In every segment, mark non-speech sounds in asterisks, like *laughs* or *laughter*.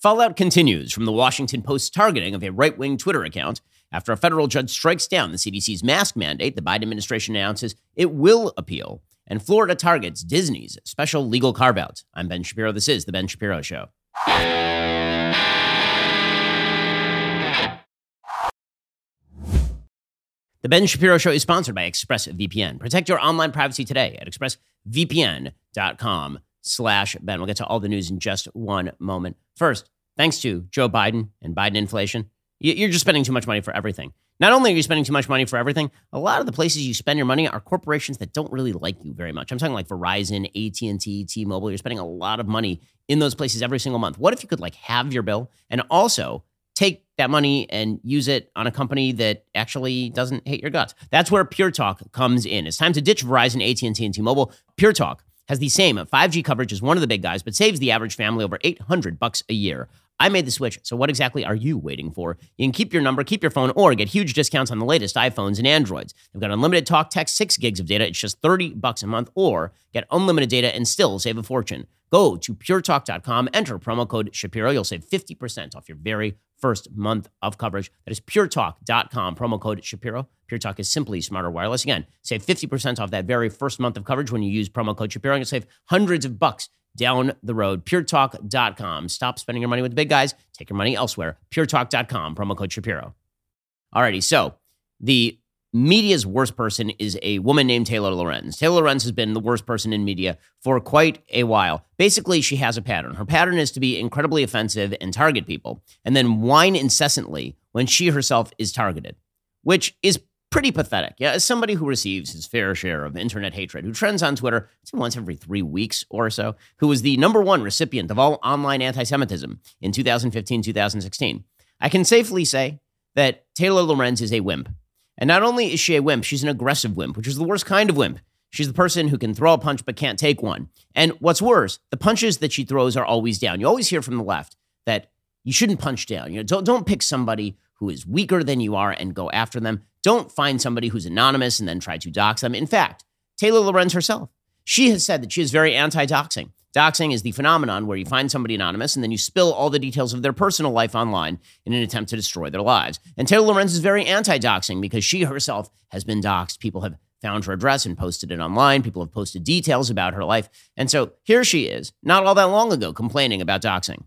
Fallout continues from the Washington Post's targeting of a right wing Twitter account after a federal judge strikes down the CDC's mask mandate. The Biden administration announces it will appeal, and Florida targets Disney's special legal carve out. I'm Ben Shapiro. This is The Ben Shapiro Show. The Ben Shapiro Show is sponsored by ExpressVPN. Protect your online privacy today at expressvpn.com slash Ben. We'll get to all the news in just one moment. First, thanks to Joe Biden and Biden inflation, you're just spending too much money for everything. Not only are you spending too much money for everything, a lot of the places you spend your money are corporations that don't really like you very much. I'm talking like Verizon, AT&T, T-Mobile. You're spending a lot of money in those places every single month. What if you could like have your bill and also take that money and use it on a company that actually doesn't hate your guts. That's where Pure Talk comes in. It's time to ditch Verizon, AT&T, and T-Mobile. Pure Talk has the same uh, 5G coverage as one of the big guys, but saves the average family over 800 bucks a year. I made the switch, so what exactly are you waiting for? You can keep your number, keep your phone, or get huge discounts on the latest iPhones and Androids. They've got unlimited talk, text, 6 gigs of data. It's just 30 bucks a month, or get unlimited data and still save a fortune. Go to puretalk.com, enter promo code Shapiro. You'll save 50% off your very first month of coverage. That is puretalk.com, promo code Shapiro. Pure Talk is simply smarter wireless. Again, save 50% off that very first month of coverage when you use promo code Shapiro. You'll save hundreds of bucks down the road. PureTalk.com. Stop spending your money with the big guys. Take your money elsewhere. PureTalk.com, promo code Shapiro. Alrighty, so the media's worst person is a woman named Taylor Lorenz. Taylor Lorenz has been the worst person in media for quite a while. Basically, she has a pattern. Her pattern is to be incredibly offensive and target people, and then whine incessantly when she herself is targeted, which is pretty pathetic. Yeah, as somebody who receives his fair share of internet hatred, who trends on Twitter once every three weeks or so, who was the number one recipient of all online anti Semitism in 2015 2016, I can safely say that Taylor Lorenz is a wimp. And not only is she a wimp, she's an aggressive wimp, which is the worst kind of wimp. She's the person who can throw a punch but can't take one. And what's worse, the punches that she throws are always down. You always hear from the left that you shouldn't punch down. You know, don't don't pick somebody who is weaker than you are and go after them. Don't find somebody who's anonymous and then try to dox them. In fact, Taylor Lorenz herself, she has said that she is very anti-doxing. Doxing is the phenomenon where you find somebody anonymous and then you spill all the details of their personal life online in an attempt to destroy their lives. And Taylor Lorenz is very anti doxing because she herself has been doxed. People have found her address and posted it online. People have posted details about her life. And so here she is, not all that long ago, complaining about doxing.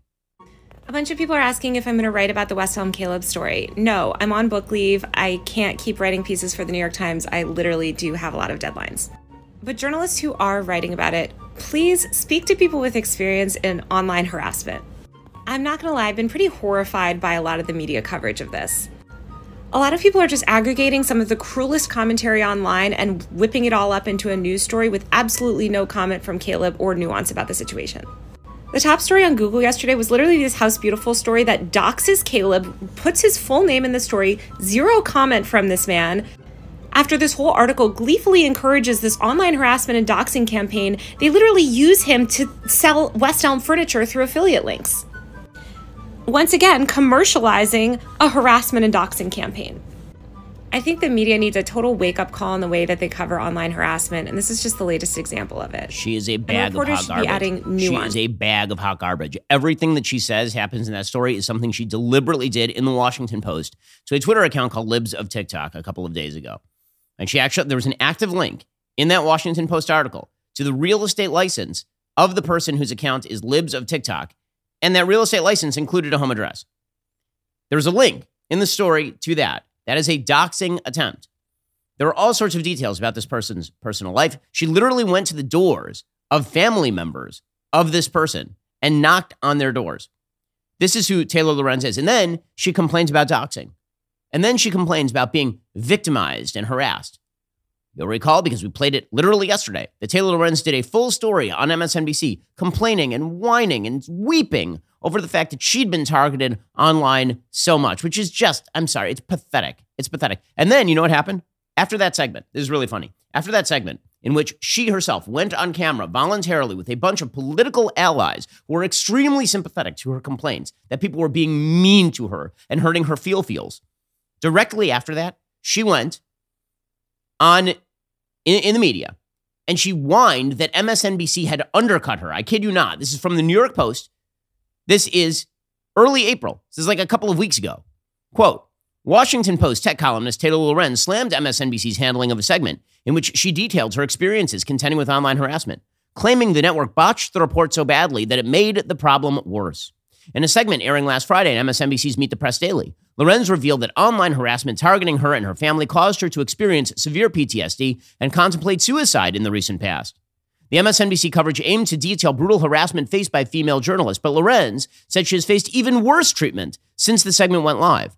A bunch of people are asking if I'm going to write about the West Elm Caleb story. No, I'm on book leave. I can't keep writing pieces for the New York Times. I literally do have a lot of deadlines. But journalists who are writing about it, please speak to people with experience in online harassment. I'm not gonna lie, I've been pretty horrified by a lot of the media coverage of this. A lot of people are just aggregating some of the cruelest commentary online and whipping it all up into a news story with absolutely no comment from Caleb or nuance about the situation. The top story on Google yesterday was literally this House Beautiful story that doxes Caleb, puts his full name in the story, zero comment from this man, after this whole article gleefully encourages this online harassment and doxing campaign, they literally use him to sell West Elm furniture through affiliate links. Once again, commercializing a harassment and doxing campaign. I think the media needs a total wake up call in the way that they cover online harassment, and this is just the latest example of it. She is a bag of hot garbage. adding She is a bag of hot garbage. Everything that she says happens in that story is something she deliberately did in the Washington Post to a Twitter account called Libs of TikTok a couple of days ago. And she actually, there was an active link in that Washington Post article to the real estate license of the person whose account is Libs of TikTok. And that real estate license included a home address. There's a link in the story to that. That is a doxing attempt. There are all sorts of details about this person's personal life. She literally went to the doors of family members of this person and knocked on their doors. This is who Taylor Lorenz is. And then she complains about doxing. And then she complains about being victimized and harassed. You'll recall, because we played it literally yesterday, that Taylor Lorenz did a full story on MSNBC complaining and whining and weeping over the fact that she'd been targeted online so much, which is just, I'm sorry, it's pathetic. It's pathetic. And then you know what happened? After that segment, this is really funny. After that segment, in which she herself went on camera voluntarily with a bunch of political allies who were extremely sympathetic to her complaints that people were being mean to her and hurting her feel feels. Directly after that, she went on in, in the media and she whined that MSNBC had undercut her. I kid you not. This is from the New York Post. This is early April. This is like a couple of weeks ago. Quote Washington Post tech columnist Taylor Lorenz slammed MSNBC's handling of a segment in which she detailed her experiences contending with online harassment, claiming the network botched the report so badly that it made the problem worse. In a segment airing last Friday on MSNBC's Meet the Press Daily, Lorenz revealed that online harassment targeting her and her family caused her to experience severe PTSD and contemplate suicide in the recent past. The MSNBC coverage aimed to detail brutal harassment faced by female journalists, but Lorenz said she has faced even worse treatment since the segment went live.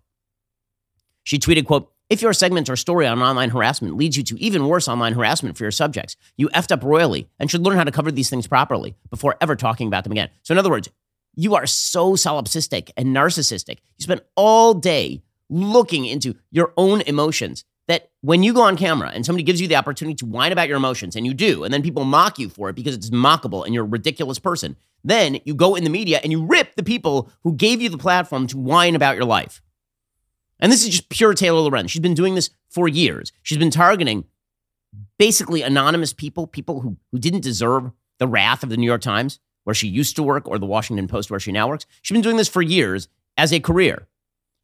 She tweeted, quote, if your segment or story on online harassment leads you to even worse online harassment for your subjects, you effed up royally and should learn how to cover these things properly before ever talking about them again. So, in other words, you are so solipsistic and narcissistic. You spend all day looking into your own emotions that when you go on camera and somebody gives you the opportunity to whine about your emotions, and you do, and then people mock you for it because it's mockable and you're a ridiculous person, then you go in the media and you rip the people who gave you the platform to whine about your life. And this is just pure Taylor Lorenz. She's been doing this for years. She's been targeting basically anonymous people, people who, who didn't deserve the wrath of the New York Times, where she used to work, or the Washington Post, where she now works. She's been doing this for years as a career.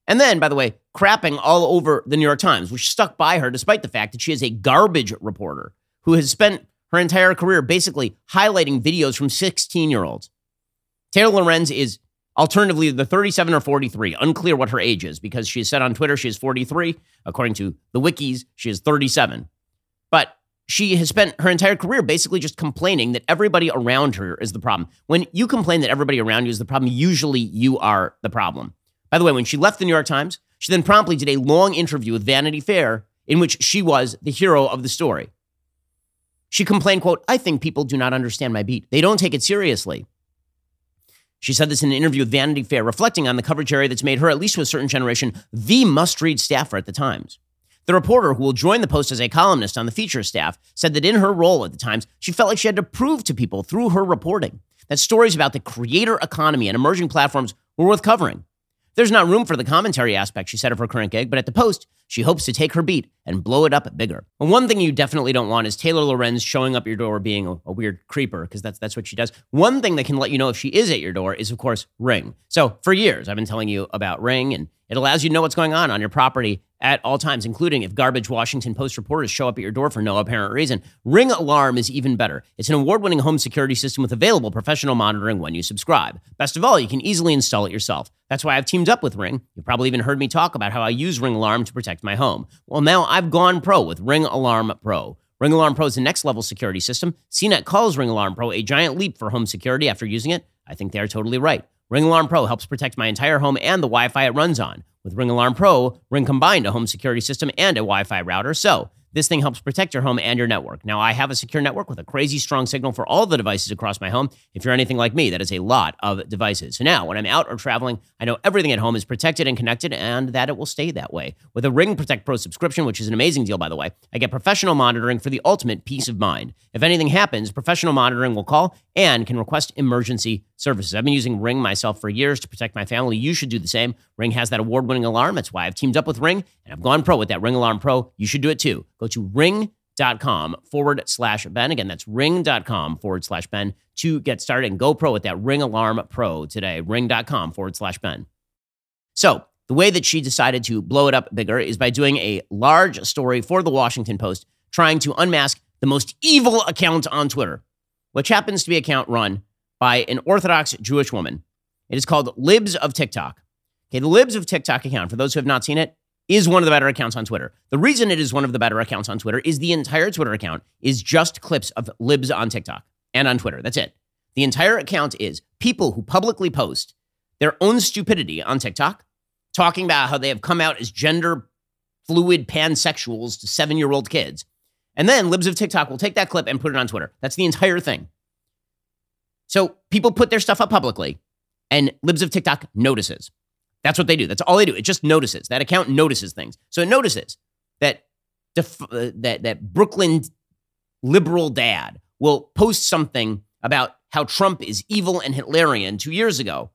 And then, by the way, crapping all over the New York Times, which stuck by her despite the fact that she is a garbage reporter who has spent her entire career basically highlighting videos from 16 year olds. Taylor Lorenz is alternatively the 37 or 43. Unclear what her age is because she said on Twitter she is 43. According to the wikis, she is 37. She has spent her entire career basically just complaining that everybody around her is the problem. When you complain that everybody around you is the problem, usually you are the problem. By the way, when she left the New York Times, she then promptly did a long interview with Vanity Fair in which she was the hero of the story. She complained, quote, I think people do not understand my beat. They don't take it seriously. She said this in an interview with Vanity Fair, reflecting on the coverage area that's made her, at least to a certain generation, the must read staffer at the Times. The reporter, who will join the Post as a columnist on the feature staff, said that in her role at the Times, she felt like she had to prove to people through her reporting that stories about the creator economy and emerging platforms were worth covering. There's not room for the commentary aspect, she said, of her current gig, but at the Post, she hopes to take her beat and blow it up bigger. And one thing you definitely don't want is Taylor Lorenz showing up your door being a, a weird creeper, because that's that's what she does. One thing that can let you know if she is at your door is, of course, Ring. So for years, I've been telling you about Ring, and it allows you to know what's going on on your property at all times, including if garbage Washington Post reporters show up at your door for no apparent reason. Ring Alarm is even better. It's an award winning home security system with available professional monitoring when you subscribe. Best of all, you can easily install it yourself. That's why I've teamed up with Ring. You've probably even heard me talk about how I use Ring Alarm to protect my home. Well, now I've gone pro with Ring Alarm Pro. Ring Alarm Pro is the next level security system. CNET calls Ring Alarm Pro a giant leap for home security after using it. I think they are totally right. Ring Alarm Pro helps protect my entire home and the Wi Fi it runs on. With Ring Alarm Pro, Ring combined a home security system and a Wi Fi router, so this thing helps protect your home and your network. Now, I have a secure network with a crazy strong signal for all the devices across my home. If you're anything like me, that is a lot of devices. So now, when I'm out or traveling, I know everything at home is protected and connected and that it will stay that way. With a Ring Protect Pro subscription, which is an amazing deal, by the way, I get professional monitoring for the ultimate peace of mind. If anything happens, professional monitoring will call and can request emergency services. I've been using Ring myself for years to protect my family. You should do the same. Ring has that award winning alarm. That's why I've teamed up with Ring and I've gone pro with that Ring Alarm Pro. You should do it too. Go to ring.com forward slash Ben. Again, that's ring.com forward slash Ben to get started and go pro with that Ring Alarm Pro today. Ring.com forward slash Ben. So, the way that she decided to blow it up bigger is by doing a large story for the Washington Post, trying to unmask the most evil account on Twitter, which happens to be account run by an Orthodox Jewish woman. It is called Libs of TikTok. Okay, the Libs of TikTok account, for those who have not seen it, is one of the better accounts on Twitter. The reason it is one of the better accounts on Twitter is the entire Twitter account is just clips of libs on TikTok and on Twitter. That's it. The entire account is people who publicly post their own stupidity on TikTok, talking about how they have come out as gender fluid pansexuals to seven year old kids. And then libs of TikTok will take that clip and put it on Twitter. That's the entire thing. So people put their stuff up publicly, and libs of TikTok notices. That's what they do. That's all they do. It just notices. That account notices things. So it notices that def- uh, that that Brooklyn liberal dad will post something about how Trump is evil and Hitlerian two years ago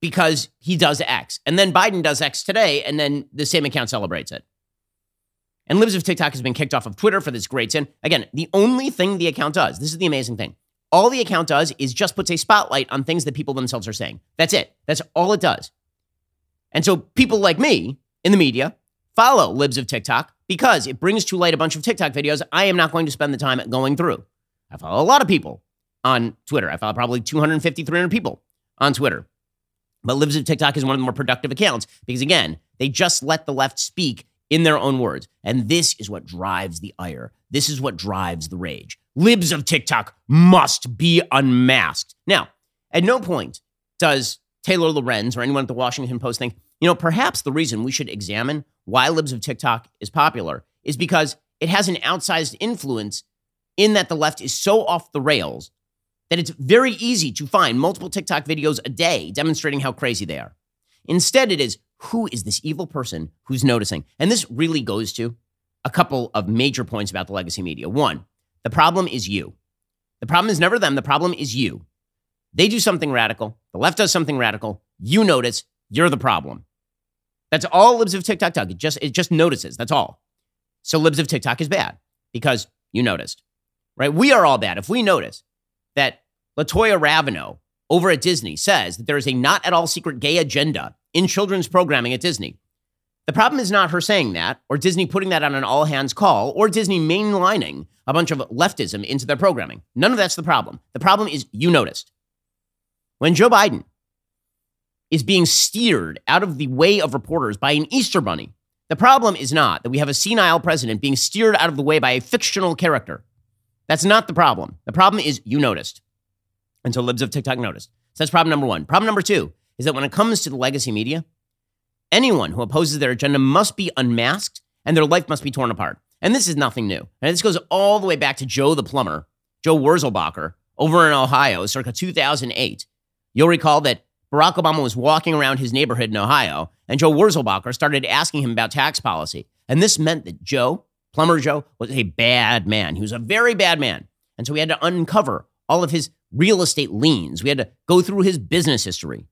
because he does X. And then Biden does X today, and then the same account celebrates it. And Libs of TikTok has been kicked off of Twitter for this great sin. Again, the only thing the account does, this is the amazing thing. All the account does is just puts a spotlight on things that people themselves are saying. That's it. That's all it does. And so people like me in the media follow Libs of TikTok because it brings to light a bunch of TikTok videos I am not going to spend the time going through. I follow a lot of people on Twitter. I follow probably 250, 300 people on Twitter. But Libs of TikTok is one of the more productive accounts because, again, they just let the left speak in their own words. And this is what drives the ire. This is what drives the rage. Libs of TikTok must be unmasked. Now, at no point does Taylor Lorenz or anyone at the Washington Post think, you know, perhaps the reason we should examine why Libs of TikTok is popular is because it has an outsized influence in that the left is so off the rails that it's very easy to find multiple TikTok videos a day demonstrating how crazy they are. Instead, it is who is this evil person who's noticing? And this really goes to a couple of major points about the legacy media. One, the problem is you. The problem is never them, the problem is you. They do something radical, the left does something radical, you notice, you're the problem. That's all libs of TikTok. It just it just notices. That's all. So libs of TikTok is bad because you noticed. Right? We are all bad. If we notice that Latoya Raveneaux over at Disney says that there is a not at all secret gay agenda in children's programming at Disney. The problem is not her saying that, or Disney putting that on an all hands call, or Disney mainlining a bunch of leftism into their programming. None of that's the problem. The problem is you noticed. When Joe Biden is being steered out of the way of reporters by an Easter bunny, the problem is not that we have a senile president being steered out of the way by a fictional character. That's not the problem. The problem is you noticed. Until libs of TikTok noticed. So that's problem number one. Problem number two is that when it comes to the legacy media, anyone who opposes their agenda must be unmasked and their life must be torn apart. And this is nothing new. And this goes all the way back to Joe the plumber, Joe Wurzelbacher, over in Ohio, circa 2008. You'll recall that Barack Obama was walking around his neighborhood in Ohio, and Joe Wurzelbacher started asking him about tax policy. And this meant that Joe, Plumber Joe, was a bad man. He was a very bad man. And so we had to uncover all of his real estate liens. We had to go through his business history.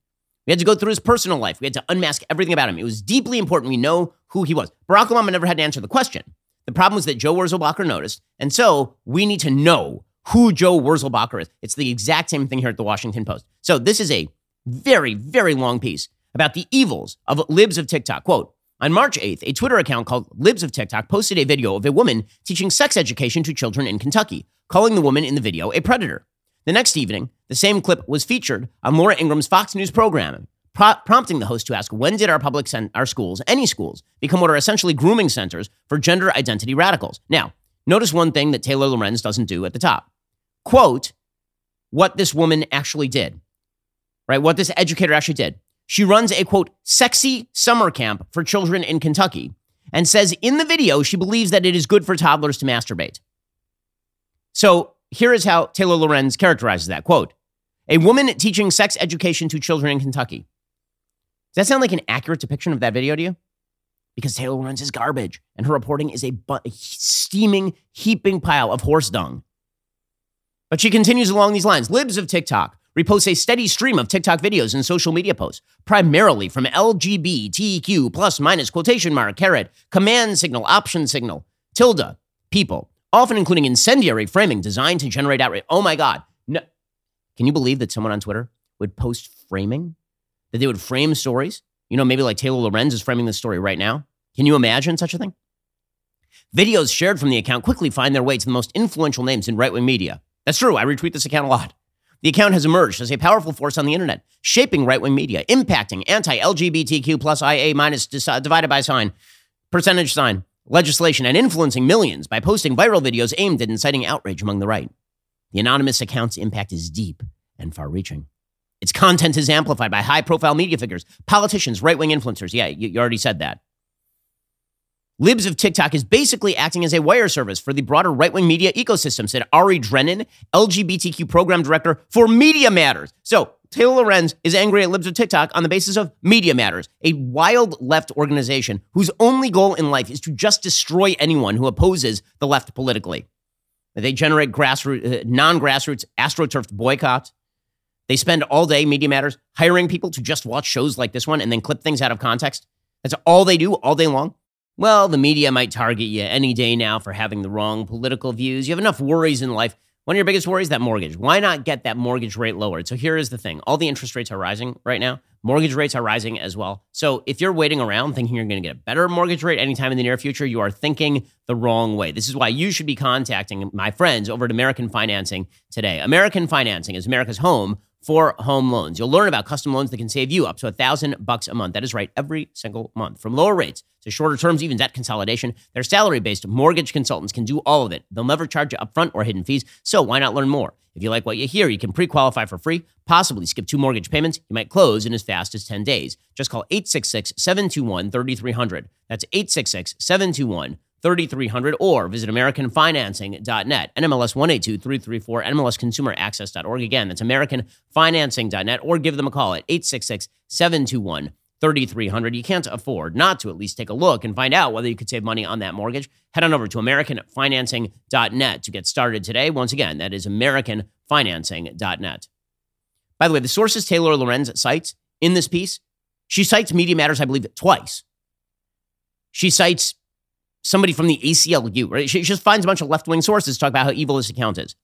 We had to go through his personal life. We had to unmask everything about him. It was deeply important we know who he was. Barack Obama never had to answer the question. The problem was that Joe Wurzelbacher noticed. And so we need to know who Joe Wurzelbacher is. It's the exact same thing here at the Washington Post. So this is a very, very long piece about the evils of libs of TikTok. Quote, on March 8th, a Twitter account called Libs of TikTok posted a video of a woman teaching sex education to children in Kentucky, calling the woman in the video a predator. The next evening, the same clip was featured on Laura Ingraham's Fox News programming, pro- prompting the host to ask when did our public sen- our schools, any schools, become what are essentially grooming centers for gender identity radicals? Now, notice one thing that Taylor Lorenz doesn't do at the top. Quote what this woman actually did. Right? What this educator actually did. She runs a quote sexy summer camp for children in Kentucky and says in the video she believes that it is good for toddlers to masturbate. So here is how Taylor Lorenz characterizes that quote A woman teaching sex education to children in Kentucky. Does that sound like an accurate depiction of that video to you? Because Taylor Lorenz is garbage and her reporting is a, bu- a steaming, heaping pile of horse dung. But she continues along these lines Libs of TikTok reposts a steady stream of TikTok videos and social media posts, primarily from LGBTQ plus minus quotation mark, caret, command signal, option signal, tilde, people often including incendiary framing designed to generate outrage. Oh my God. No. Can you believe that someone on Twitter would post framing? That they would frame stories? You know, maybe like Taylor Lorenz is framing this story right now. Can you imagine such a thing? Videos shared from the account quickly find their way to the most influential names in right wing media. That's true. I retweet this account a lot. The account has emerged as a powerful force on the internet, shaping right wing media, impacting anti LGBTQ plus IA minus divided by sign, percentage sign, legislation and influencing millions by posting viral videos aimed at inciting outrage among the right. The anonymous account's impact is deep and far reaching. Its content is amplified by high profile media figures, politicians, right wing influencers. Yeah, you, you already said that. Libs of TikTok is basically acting as a wire service for the broader right wing media ecosystem, said Ari Drennen, LGBTQ program director for Media Matters. So Taylor Lorenz is angry at Libs of TikTok on the basis of Media Matters, a wild left organization whose only goal in life is to just destroy anyone who opposes the left politically. They generate grassroots, uh, non-grassroots, astroturfed boycotts. They spend all day, Media Matters, hiring people to just watch shows like this one and then clip things out of context. That's all they do all day long. Well, the media might target you any day now for having the wrong political views. You have enough worries in life One of your biggest worries that mortgage. Why not get that mortgage rate lowered? So here is the thing. All the interest rates are rising right now. Mortgage rates are rising as well. So if you're waiting around thinking you're going to get a better mortgage rate anytime in the near future, you are thinking the wrong way. This is why you should be contacting my friends over at American Financing today. American Financing is America's home for home loans. You'll learn about custom loans that can save you up to a thousand bucks a month. That is right, every single month. From lower rates to shorter terms, even debt consolidation, their salary-based mortgage consultants can do all of it. They'll never charge you upfront or hidden fees. So why not learn more? If you like what you hear, you can pre-qualify for free, possibly skip two mortgage payments. You might close in as fast as 10 days. Just call 866-721-3300. That's 866-721 3300 or visit americanfinancing.net nmls 182334 nmlsconsumeraccess.org again that's americanfinancing.net or give them a call at 866-721 3300 you can't afford not to at least take a look and find out whether you could save money on that mortgage. Head on over to americanfinancing.net to get started today. Once again that is americanfinancing.net by the way the sources taylor lorenz cites in this piece she cites media matters i believe twice. She cites somebody from the ACLU, right? She just finds a bunch of left wing sources to talk about how evil this account is.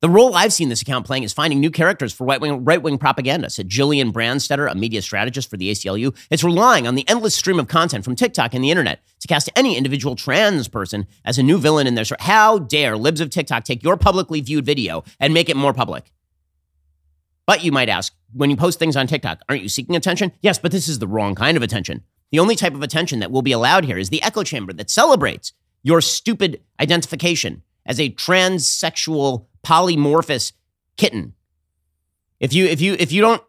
The role I've seen this account playing is finding new characters for right wing propaganda, said Gillian Branstetter, a media strategist for the ACLU. It's relying on the endless stream of content from TikTok and the internet to cast any individual trans person as a new villain in their story. How dare libs of TikTok take your publicly viewed video and make it more public? But you might ask, when you post things on TikTok, aren't you seeking attention? Yes, but this is the wrong kind of attention. The only type of attention that will be allowed here is the echo chamber that celebrates your stupid identification as a transsexual polymorphous kitten. If you if you if you don't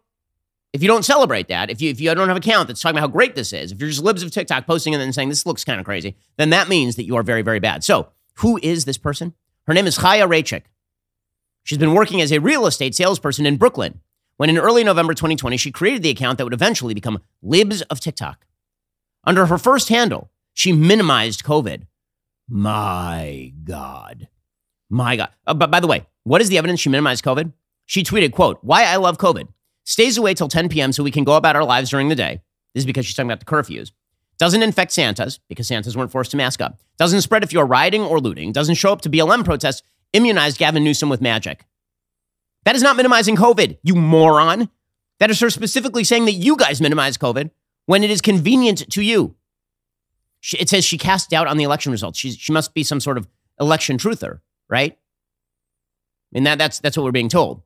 if you don't celebrate that, if you if you don't have a count that's talking about how great this is, if you're just libs of TikTok posting and then saying this looks kind of crazy, then that means that you are very very bad. So, who is this person? Her name is Chaya Raichik. She's been working as a real estate salesperson in Brooklyn. When in early November 2020, she created the account that would eventually become Libs of TikTok. Under her first handle, she minimized COVID. My God. My God. Uh, but by the way, what is the evidence she minimized COVID? She tweeted, quote, why I love COVID. Stays away till 10 p.m. so we can go about our lives during the day. This is because she's talking about the curfews. Doesn't infect Santas because Santas weren't forced to mask up. Doesn't spread if you're rioting or looting. Doesn't show up to BLM protests. Immunized Gavin Newsom with magic. That is not minimizing COVID, you moron. That is her specifically saying that you guys minimize COVID when it is convenient to you. She, it says she cast doubt on the election results. She, she must be some sort of election truther, right? Mean, that, that's, that's what we're being told.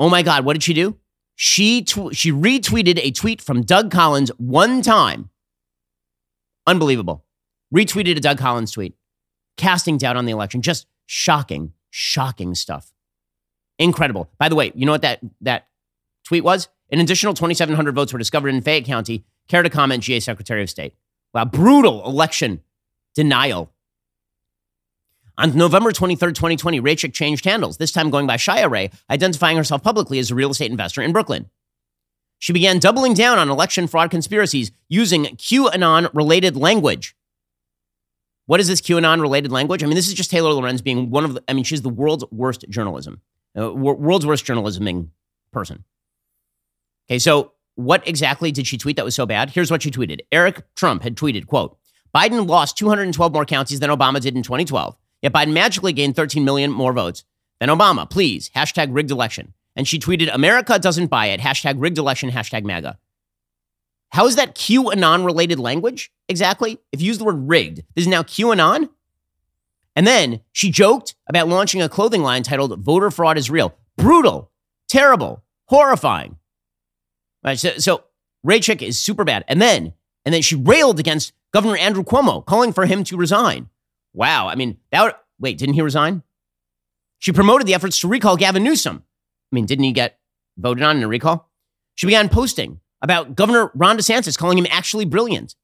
Oh my God, what did she do? She, tw- she retweeted a tweet from Doug Collins one time. Unbelievable. Retweeted a Doug Collins tweet, casting doubt on the election. Just shocking, shocking stuff. Incredible. By the way, you know what that, that tweet was? An additional 2,700 votes were discovered in Fayette County. Care to comment, GA Secretary of State? Wow, brutal election denial. On November 23rd, 2020, Raichik changed handles, this time going by Chaya Ray, identifying herself publicly as a real estate investor in Brooklyn. She began doubling down on election fraud conspiracies using QAnon related language. What is this QAnon related language? I mean, this is just Taylor Lorenz being one of the, I mean, she's the world's worst journalism, uh, world's worst journalisming person. Okay, so what exactly did she tweet that was so bad? Here's what she tweeted. Eric Trump had tweeted, quote, Biden lost 212 more counties than Obama did in 2012. Yet Biden magically gained 13 million more votes than Obama. Please, hashtag rigged election. And she tweeted, America doesn't buy it. Hashtag rigged election, hashtag MAGA. How is that QAnon related language exactly? If you use the word rigged, this is now QAnon? And then she joked about launching a clothing line titled Voter Fraud is Real. Brutal, terrible, horrifying. Right, so, so Raichik is super bad. And then, and then she railed against Governor Andrew Cuomo, calling for him to resign. Wow. I mean, that would, wait, didn't he resign? She promoted the efforts to recall Gavin Newsom. I mean, didn't he get voted on in a recall? She began posting about Governor Ron DeSantis, calling him actually brilliant.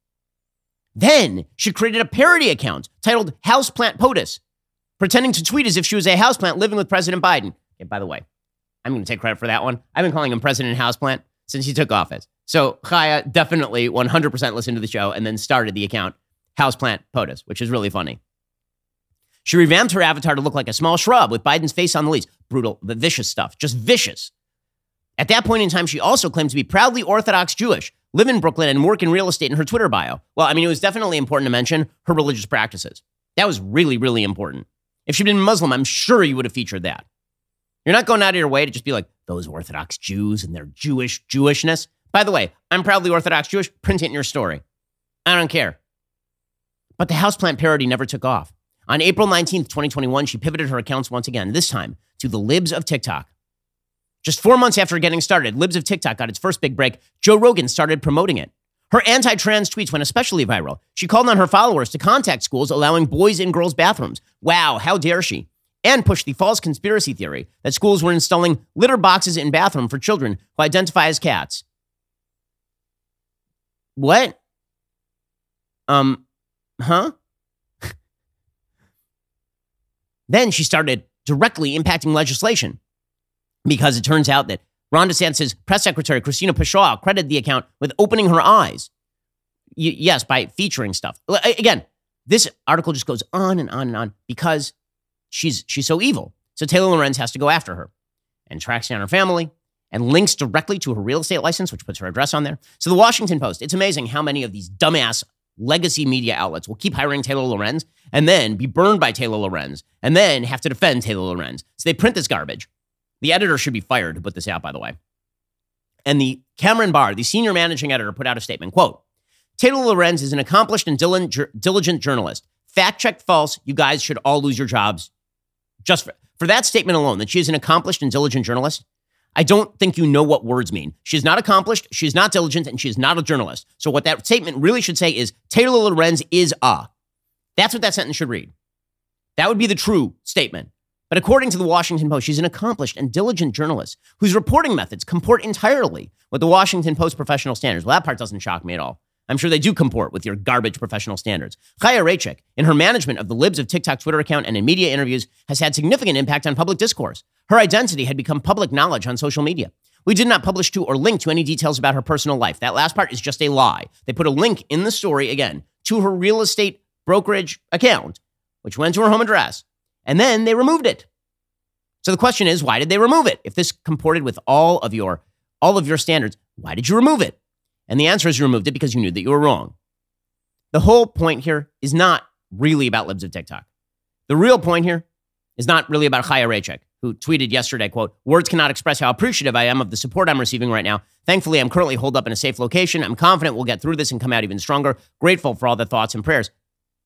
Then she created a parody account titled Houseplant POTUS, pretending to tweet as if she was a houseplant living with President Biden. Okay, by the way, I'm going to take credit for that one. I've been calling him President Houseplant since he took office. So Chaya definitely 100% listened to the show and then started the account Houseplant POTUS, which is really funny. She revamped her avatar to look like a small shrub with Biden's face on the leaves. Brutal, the vicious stuff, just vicious. At that point in time, she also claimed to be proudly Orthodox Jewish, live in Brooklyn, and work in real estate in her Twitter bio. Well, I mean, it was definitely important to mention her religious practices. That was really, really important. If she'd been Muslim, I'm sure you would have featured that. You're not going out of your way to just be like, those Orthodox Jews and their Jewish Jewishness. By the way, I'm proudly Orthodox Jewish. Print it in your story. I don't care. But the houseplant parody never took off. On April 19th, 2021, she pivoted her accounts once again, this time to the libs of TikTok. Just four months after getting started, Libs of TikTok got its first big break. Joe Rogan started promoting it. Her anti trans tweets went especially viral. She called on her followers to contact schools allowing boys in girls' bathrooms. Wow, how dare she? And pushed the false conspiracy theory that schools were installing litter boxes in bathroom for children who identify as cats. What? Um, huh? *laughs* then she started directly impacting legislation because it turns out that Ron DeSantis' press secretary, Christina Pushaw, credited the account with opening her eyes. Y- yes, by featuring stuff. Again, this article just goes on and on and on because she's she's so evil. So Taylor Lorenz has to go after her and tracks down her family and links directly to her real estate license, which puts her address on there. So the Washington Post, it's amazing how many of these dumbass legacy media outlets will keep hiring Taylor Lorenz and then be burned by Taylor Lorenz and then have to defend Taylor Lorenz. So they print this garbage. The editor should be fired to put this out, by the way. And the Cameron Barr, the senior managing editor, put out a statement, quote, Taylor Lorenz is an accomplished and diligent journalist. Fact checked false. You guys should all lose your jobs. Just for, for that statement alone, that she is an accomplished and diligent journalist, I don't think you know what words mean. She's not accomplished, she's not diligent, and she's not a journalist. So, what that statement really should say is Taylor Lorenz is a. That's what that sentence should read. That would be the true statement. But according to the Washington Post, she's an accomplished and diligent journalist whose reporting methods comport entirely with the Washington Post professional standards. Well, that part doesn't shock me at all. I'm sure they do comport with your garbage professional standards. Chaya Raichik, in her management of the Libs of TikTok Twitter account and in media interviews, has had significant impact on public discourse. Her identity had become public knowledge on social media. We did not publish to or link to any details about her personal life. That last part is just a lie. They put a link in the story, again, to her real estate brokerage account, which went to her home address, and then they removed it. So the question is, why did they remove it? If this comported with all of your all of your standards, why did you remove it? And the answer is you removed it because you knew that you were wrong. The whole point here is not really about libs of TikTok. The real point here is not really about Chaya Raichik, who tweeted yesterday, quote, words cannot express how appreciative I am of the support I'm receiving right now. Thankfully, I'm currently holed up in a safe location. I'm confident we'll get through this and come out even stronger. Grateful for all the thoughts and prayers.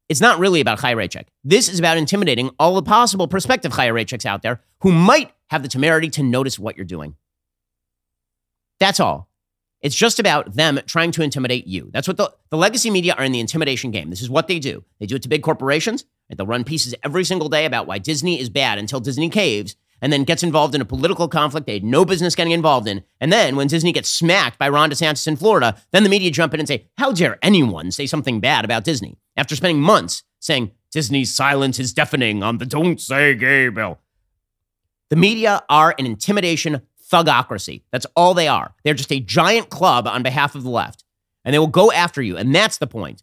It's not really about Chaya Raichik. This is about intimidating all the possible prospective Chaya Raichiks out there who might have the temerity to notice what you're doing. That's all. It's just about them trying to intimidate you. That's what the, the legacy media are in the intimidation game. This is what they do. They do it to big corporations. And they'll run pieces every single day about why Disney is bad until Disney caves and then gets involved in a political conflict they had no business getting involved in. And then when Disney gets smacked by Ron DeSantis in Florida, then the media jump in and say, How dare anyone say something bad about Disney? After spending months saying Disney's silence is deafening on the Don't Say Gay bill. The media are an intimidation thugocracy. That's all they are. They're just a giant club on behalf of the left. And they will go after you. And that's the point.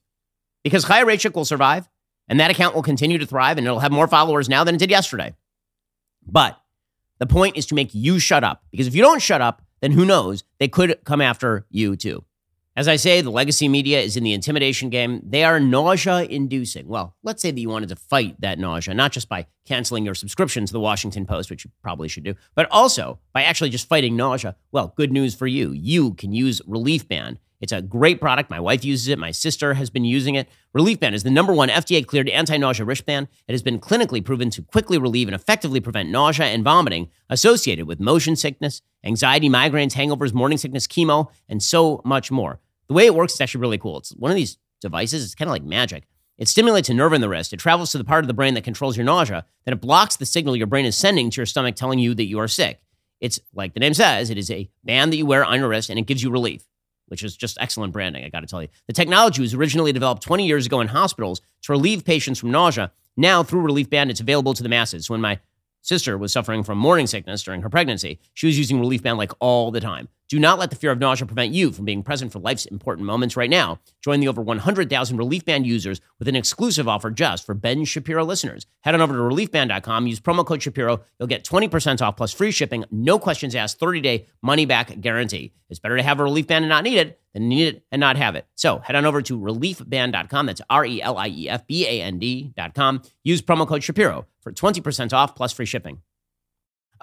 Because Chaya Raichik will survive, and that account will continue to thrive, and it'll have more followers now than it did yesterday. But the point is to make you shut up. Because if you don't shut up, then who knows? They could come after you too. As I say, the legacy media is in the intimidation game. They are nausea inducing. Well, let's say that you wanted to fight that nausea, not just by canceling your subscription to the Washington Post, which you probably should do, but also by actually just fighting nausea. Well, good news for you. You can use Relief Band. It's a great product. My wife uses it. My sister has been using it. Relief Band is the number one FDA cleared anti nausea wristband. It has been clinically proven to quickly relieve and effectively prevent nausea and vomiting associated with motion sickness, anxiety, migraines, hangovers, morning sickness, chemo, and so much more. The way it works is actually really cool. It's one of these devices, it's kind of like magic. It stimulates a nerve in the wrist. It travels to the part of the brain that controls your nausea. Then it blocks the signal your brain is sending to your stomach telling you that you are sick. It's like the name says, it is a band that you wear on your wrist and it gives you relief, which is just excellent branding, I got to tell you. The technology was originally developed 20 years ago in hospitals to relieve patients from nausea. Now, through Relief Band, it's available to the masses. When my sister was suffering from morning sickness during her pregnancy, she was using Relief Band like all the time. Do not let the fear of nausea prevent you from being present for life's important moments right now. Join the over 100,000 Relief Band users with an exclusive offer just for Ben Shapiro listeners. Head on over to reliefband.com, use promo code Shapiro. You'll get 20% off plus free shipping, no questions asked, 30 day money back guarantee. It's better to have a Relief Band and not need it than need it and not have it. So head on over to reliefband.com. That's R E L I E F B A N D.com. Use promo code Shapiro for 20% off plus free shipping.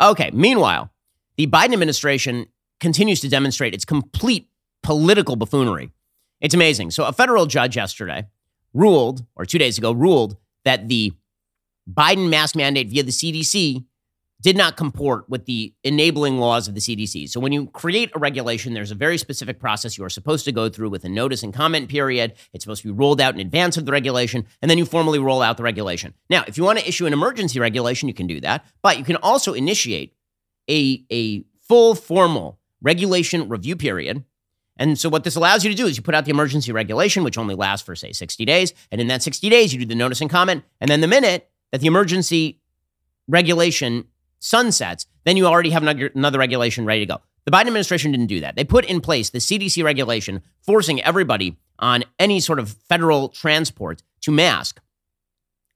Okay, meanwhile, the Biden administration continues to demonstrate its complete political buffoonery. It's amazing. So, a federal judge yesterday ruled, or two days ago, ruled that the Biden mask mandate via the CDC did not comport with the enabling laws of the CDC. So, when you create a regulation, there's a very specific process you are supposed to go through with a notice and comment period. It's supposed to be rolled out in advance of the regulation, and then you formally roll out the regulation. Now, if you want to issue an emergency regulation, you can do that, but you can also initiate a, a full formal regulation review period. And so, what this allows you to do is you put out the emergency regulation, which only lasts for, say, 60 days. And in that 60 days, you do the notice and comment. And then the minute that the emergency regulation sunsets, then you already have another regulation ready to go. The Biden administration didn't do that. They put in place the CDC regulation forcing everybody on any sort of federal transport to mask.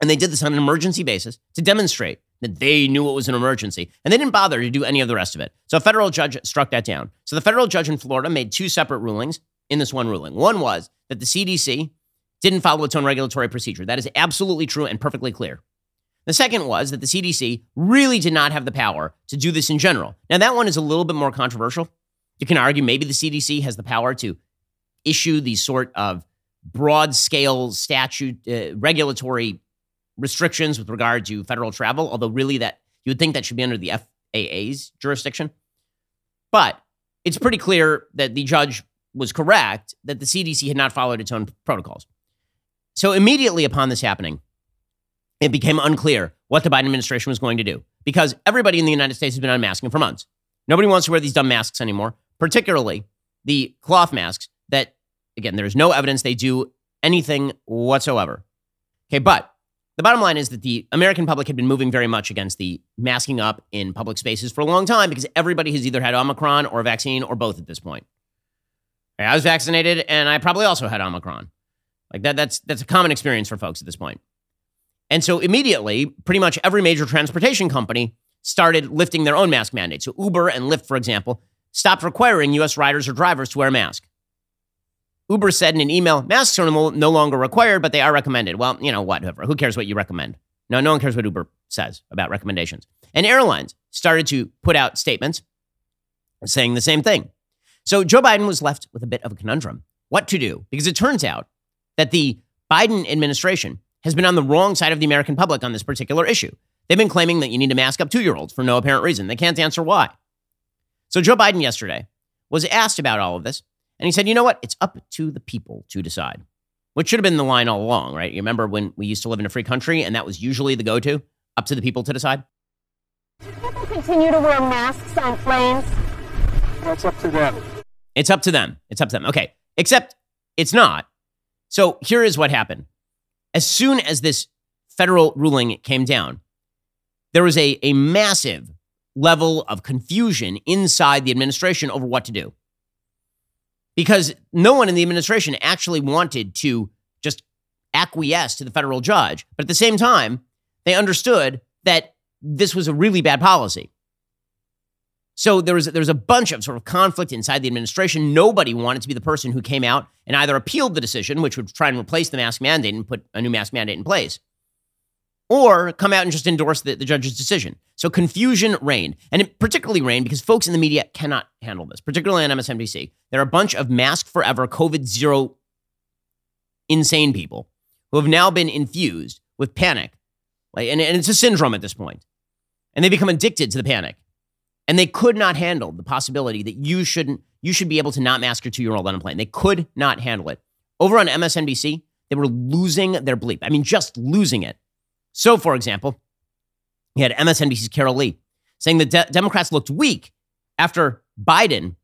And they did this on an emergency basis to demonstrate that they knew it was an emergency, and they didn't bother to do any of the rest of it. So a federal judge struck that down. So the federal judge in Florida made two separate rulings in this one ruling. One was that the CDC didn't follow its own regulatory procedure. That is absolutely true and perfectly clear. The second was that the CDC really did not have the power to do this in general. Now, that one is a little bit more controversial. You can argue maybe the CDC has the power to issue these sort of broad scale statute uh, regulatory restrictions with regard to federal travel, although really that you would think that should be under the FAA's jurisdiction. But it's pretty clear that the judge was correct that the CDC had not followed its own protocols. So immediately upon this happening, it became unclear what the Biden administration was going to do because everybody in the United States has been unmasking for months. Nobody wants to wear these dumb masks anymore, particularly the cloth masks that, again, there's no evidence they do anything whatsoever. Okay, but the bottom line is that the American public had been moving very much against the masking up in public spaces for a long time because everybody has either had Omicron or a vaccine or both at this point. I was vaccinated and I probably also had Omicron. Like that, that's that's a common experience for folks at this point. And so immediately, pretty much every major transportation company started lifting their own mask mandates. So Uber and Lyft, for example, stopped requiring US riders or drivers to wear a mask. Uber said in an email, masks are no longer required, but they are recommended. Well, you know, whatever. Who cares what you recommend? No, no one cares what Uber says about recommendations. And airlines started to put out statements saying the same thing. So Joe Biden was left with a bit of a conundrum. What to do? Because it turns out that the Biden administration has been on the wrong side of the American public on this particular issue. They've been claiming that you need to mask up two year olds for no apparent reason. They can't answer why. So Joe Biden yesterday was asked about all of this. And he said, you know what? It's up to the people to decide, which should have been the line all along, right? You remember when we used to live in a free country and that was usually the go to? Up to the people to decide? Do people continue to wear masks on planes? That's up to them. It's up to them. It's up to them. Okay. Except it's not. So here is what happened. As soon as this federal ruling came down, there was a, a massive level of confusion inside the administration over what to do because no one in the administration actually wanted to just acquiesce to the federal judge. But at the same time, they understood that this was a really bad policy. So there was there was a bunch of sort of conflict inside the administration. Nobody wanted to be the person who came out and either appealed the decision, which would try and replace the mask mandate and put a new mask mandate in place, or come out and just endorse the, the judge's decision. So confusion reigned, and it particularly reigned because folks in the media cannot handle this, particularly on MSNBC. There are a bunch of mask forever, COVID zero insane people who have now been infused with panic. Like, and, and it's a syndrome at this point. And they become addicted to the panic. And they could not handle the possibility that you shouldn't, you should be able to not mask your two year old on a plane. They could not handle it. Over on MSNBC, they were losing their bleep. I mean, just losing it. So, for example, he had MSNBC's Carol Lee saying the de- Democrats looked weak after Biden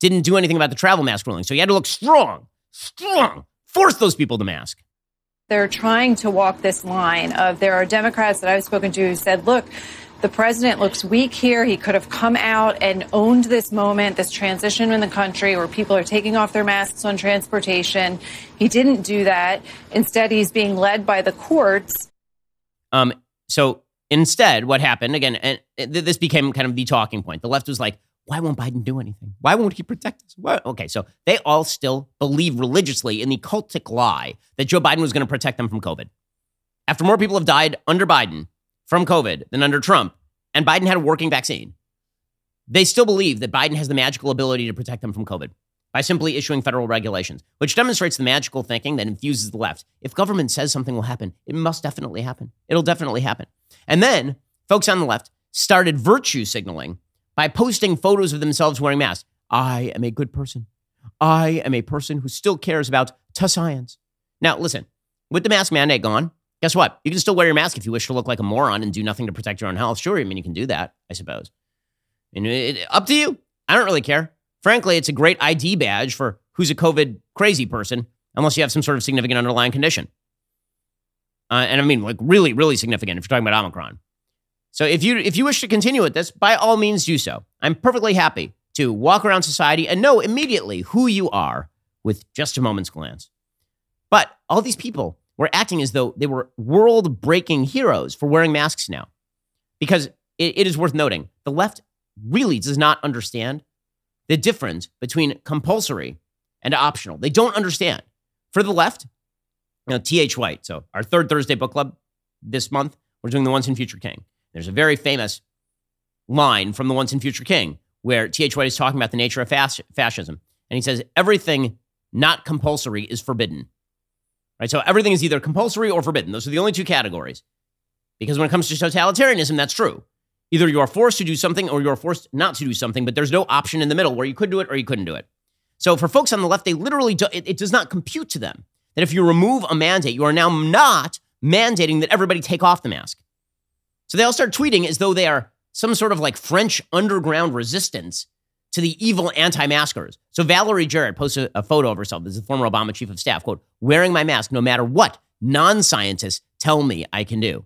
didn't do anything about the travel mask ruling. So he had to look strong, strong, force those people to mask. They're trying to walk this line of there are Democrats that I've spoken to who said, look, The president looks weak here. He could have come out and owned this moment, this transition in the country where people are taking off their masks on transportation. He didn't do that. Instead, he's being led by the courts. Um, so instead, what happened again, and this became kind of the talking point. The left was like, why won't Biden do anything? Why won't he protect us? What? Okay, so they all still believe religiously in the cultic lie that Joe Biden was going to protect them from COVID. After more people have died under Biden from COVID than under Trump, and Biden had a working vaccine, they still believe that Biden has the magical ability to protect them from COVID by simply issuing federal regulations, which demonstrates the magical thinking that infuses the left. If government says something will happen, it must definitely happen. It'll definitely happen. And then folks on the left started virtue signaling by posting photos of themselves wearing masks. I am a good person. I am a person who still cares about to science. Now, listen, with the mask mandate gone, guess what? You can still wear your mask if you wish to look like a moron and do nothing to protect your own health. Sure, I mean, you can do that, I suppose. And it, up to you. I don't really care. Frankly, it's a great ID badge for who's a COVID crazy person, unless you have some sort of significant underlying condition. Uh, and I mean, like really, really significant if you're talking about Omicron. So if you if you wish to continue with this, by all means do so. I'm perfectly happy to walk around society and know immediately who you are with just a moment's glance. But all these people were acting as though they were world-breaking heroes for wearing masks now. Because it, it is worth noting, the left really does not understand the difference between compulsory and optional. They don't understand. For the left, you know, T.H. White, so our third Thursday book club this month, we're doing The Once and Future King. There's a very famous line from The Once and Future King where T.H. White is talking about the nature of fas- fascism. And he says, everything not compulsory is forbidden. Right? So everything is either compulsory or forbidden. Those are the only two categories. Because when it comes to totalitarianism, that's true. Either you are forced to do something or you are forced not to do something, but there's no option in the middle where you could do it or you couldn't do it. So for folks on the left, they literally do, it, it does not compute to them that if you remove a mandate, you are now not mandating that everybody take off the mask. So they all start tweeting as though they are some sort of like French underground resistance to the evil anti-maskers. So Valerie Jarrett posted a photo of herself as the former Obama chief of staff, quote, wearing my mask no matter what non-scientists tell me I can do.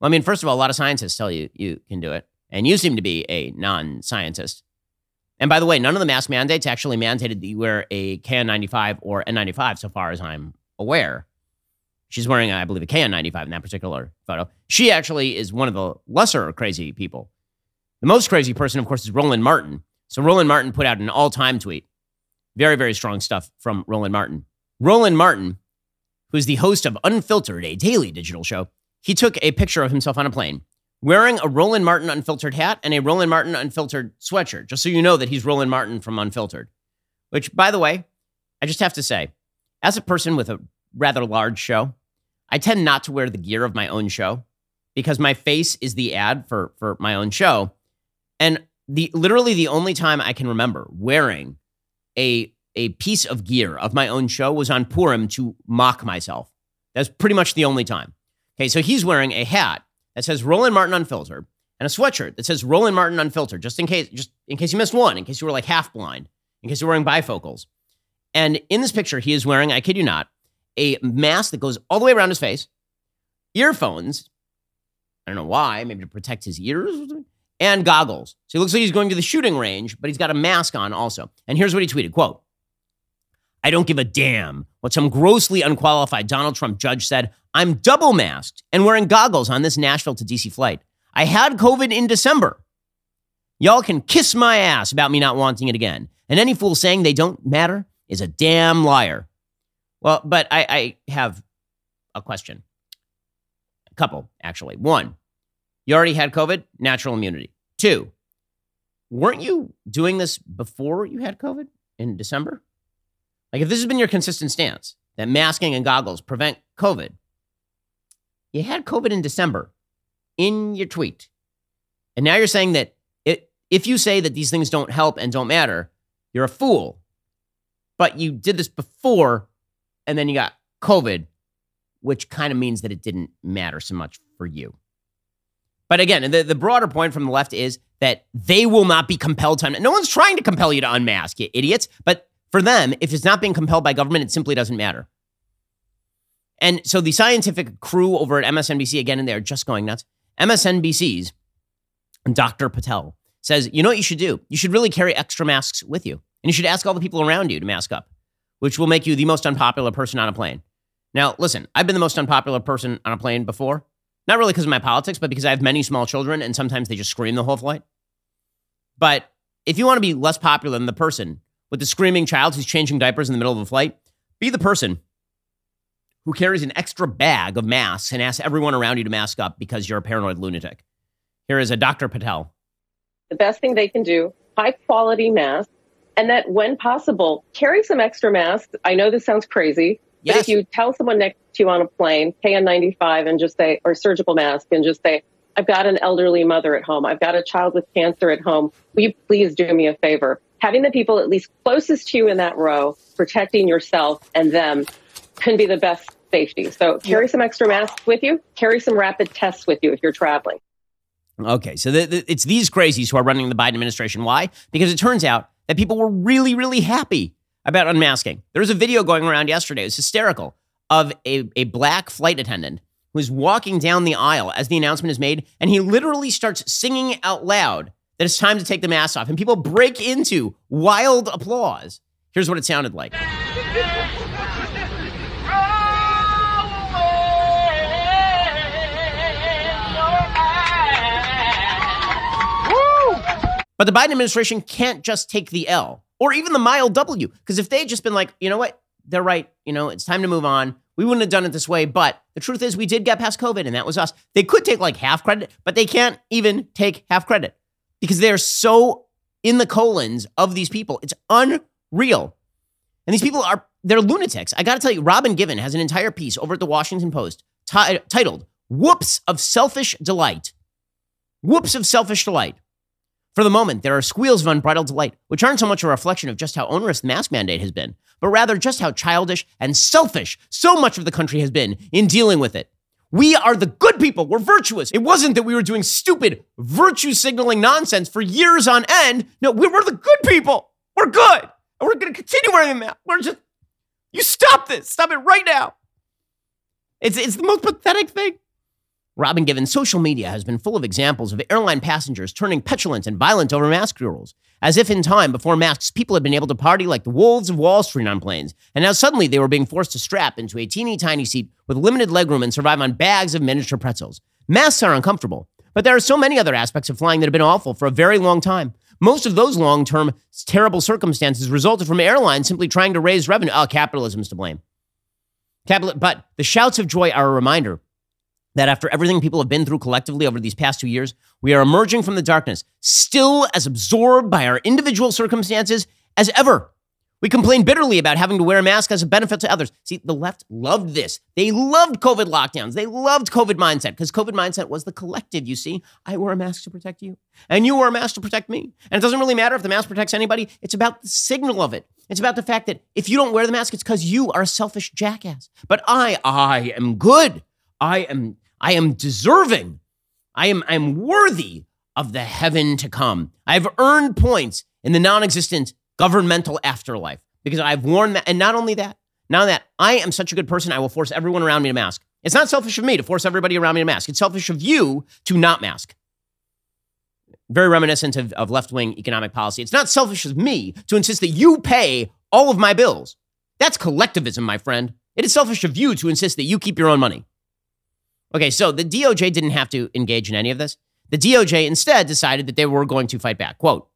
Well, I mean, first of all, a lot of scientists tell you you can do it. And you seem to be a non-scientist. And by the way, none of the mask mandates actually mandated that you wear a KN95 or N95, so far as I'm aware. She's wearing, I believe, a KN95 in that particular photo. She actually is one of the lesser crazy people. The most crazy person, of course, is Roland Martin. So Roland Martin put out an all-time tweet. Very, very strong stuff from Roland Martin. Roland Martin, who is the host of Unfiltered, a daily digital show, he took a picture of himself on a plane wearing a Roland Martin unfiltered hat and a Roland Martin unfiltered sweatshirt, just so you know that he's Roland Martin from Unfiltered. Which, by the way, I just have to say, as a person with a rather large show, I tend not to wear the gear of my own show because my face is the ad for for my own show. And the literally the only time I can remember wearing a a piece of gear of my own show was on Purim to mock myself. That's pretty much the only time. Okay, so he's wearing a hat that says Roland Martin Unfiltered and a sweatshirt that says Roland Martin Unfiltered, just in case, just in case you missed one, in case you were like half blind, in case you're wearing bifocals. And in this picture, he is wearing, I kid you not, a mask that goes all the way around his face, earphones. I don't know why, maybe to protect his ears, and goggles. So he looks like he's going to the shooting range, but he's got a mask on also. And here's what he tweeted quote, I don't give a damn what some grossly unqualified Donald Trump judge said. I'm double masked and wearing goggles on this Nashville to DC flight. I had COVID in December. Y'all can kiss my ass about me not wanting it again. And any fool saying they don't matter is a damn liar. Well, but I, I have a question. A couple, actually. One, you already had COVID, natural immunity. Two, weren't you doing this before you had COVID in December? Like, if this has been your consistent stance that masking and goggles prevent COVID, you had COVID in December in your tweet. And now you're saying that it, if you say that these things don't help and don't matter, you're a fool. But you did this before and then you got COVID, which kind of means that it didn't matter so much for you. But again, the, the broader point from the left is that they will not be compelled to. No one's trying to compel you to unmask, you idiots. But for them, if it's not being compelled by government, it simply doesn't matter. And so the scientific crew over at MSNBC, again, and they're just going nuts. MSNBC's Dr. Patel, says, you know what you should do? You should really carry extra masks with you. And you should ask all the people around you to mask up, which will make you the most unpopular person on a plane. Now, listen, I've been the most unpopular person on a plane before. Not really because of my politics, but because I have many small children and sometimes they just scream the whole flight. But if you want to be less popular than the person with the screaming child who's changing diapers in the middle of a flight, be the person who carries an extra bag of masks and asks everyone around you to mask up because you're a paranoid lunatic. Here is a Dr. Patel. The best thing they can do, high quality masks, and that when possible, carry some extra masks. I know this sounds crazy, Yes. but if you tell someone next to you on a plane, KN95 and just say, or surgical mask and just say, I've got an elderly mother at home. I've got a child with cancer at home. Will you please do me a favor? Having the people at least closest to you in that row, protecting yourself and them can be the best safety. So carry some extra masks with you. Carry some rapid tests with you if you're traveling. Okay, so the, the, it's these crazies who are running the Biden administration. Why? Because it turns out that people were really, really happy about unmasking. There was a video going around yesterday, it was hysterical, of a, a black flight attendant who's walking down the aisle as the announcement is made, and he literally starts singing out loud that it's time to take the mask off, and people break into wild applause. Here's what it sounded like. But the Biden administration can't just take the L or even the mild W. Because if they had just been like, you know what, they're right, you know, it's time to move on. We wouldn't have done it this way. But the truth is, we did get past COVID, and that was us. They could take like half credit, but they can't even take half credit because they're so in the colons of these people. It's unreal. And these people are, they're lunatics. I got to tell you, Robin Givhan has an entire piece over at the Washington Post ti- titled Whoops of Selfish Delight. Whoops of Selfish Delight. For the moment, there are squeals of unbridled delight, which aren't so much a reflection of just how onerous the mask mandate has been, but rather just how childish and selfish so much of the country has been in dealing with it. We are the good people. We're virtuous. It wasn't that we were doing stupid virtue signaling nonsense for years on end. No, we were the good people. We're good. And we're going to continue wearing them. We're just, you stop this. Stop it right now. It's, it's the most pathetic thing. Robin Givhan's social media has been full of examples of airline passengers turning petulant and violent over mask rules, as if in time before masks, people had been able to party like the wolves of Wall Street on planes, and now suddenly they were being forced to strap into a teeny tiny seat with limited legroom and survive on bags of miniature pretzels. Masks are uncomfortable, but there are so many other aspects of flying that have been awful for a very long time. Most of those long term terrible circumstances resulted from airlines simply trying to raise revenue. Oh, capitalism's to blame. Capital- but the shouts of joy are a reminder that after everything people have been through collectively over these past two years, we are emerging from the darkness, still as absorbed by our individual circumstances as ever. We complain bitterly about having to wear a mask as a benefit to others. See, the left loved this. They loved COVID lockdowns. They loved COVID mindset because COVID mindset was the collective, you see. I wear a mask to protect you, and you wear a mask to protect me. And it doesn't really matter if the mask protects anybody, it's about the signal of it. It's about the fact that if you don't wear the mask, it's because you are a selfish jackass. But I, I am good. I am, I am deserving. I am, I am worthy of the heaven to come. I've earned points in the non-existent governmental afterlife because I've worn that. And not only that, now that I am such a good person, I will force everyone around me to mask. It's not selfish of me to force everybody around me to mask. It's selfish of you to not mask. Very reminiscent of, of left wing economic policy. It's not selfish of me to insist that you pay all of my bills. That's collectivism, my friend. It is selfish of you to insist that you keep your own money. Okay, so the DOJ didn't have to engage in any of this. The DOJ instead decided that they were going to fight back. Quote,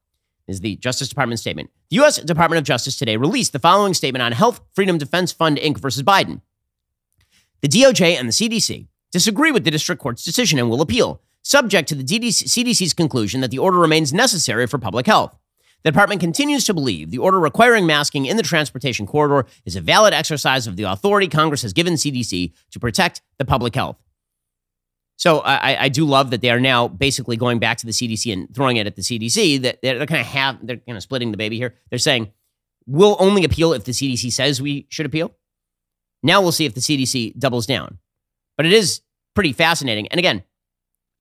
is the Justice Department statement. The U.S. Department of Justice today released the following statement on Health Freedom Defense Fund Inc. versus Biden. The DOJ and the CDC disagree with the district court's decision and will appeal, subject to the CDC's conclusion that the order remains necessary for public health. The department continues to believe the order requiring masking in the transportation corridor is a valid exercise of the authority Congress has given CDC to protect the public health. So I, I do love that they are now basically going back to the CDC and throwing it at the CDC. That they're kind of have they're kind of splitting the baby here. They're saying we'll only appeal if the CDC says we should appeal. Now we'll see if the CDC doubles down. But it is pretty fascinating. And again,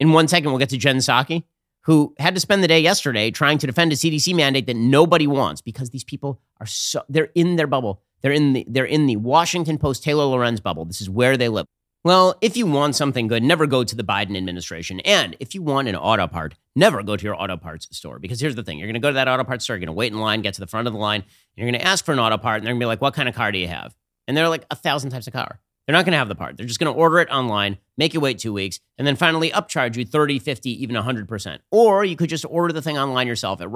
in one second we'll get to Jen Psaki, who had to spend the day yesterday trying to defend a CDC mandate that nobody wants because these people are so they're in their bubble. They're in the they're in the Washington Post Taylor Lorenz bubble. This is where they live. Well, if you want something good, never go to the Biden administration. And if you want an auto part, never go to your auto parts store. Because here's the thing you're going to go to that auto parts store, you're going to wait in line, get to the front of the line, and you're going to ask for an auto part, and they're going to be like, What kind of car do you have? And they're like, A thousand types of car. They're not going to have the part. They're just going to order it online, make you wait two weeks, and then finally upcharge you 30, 50, even 100%. Or you could just order the thing online yourself at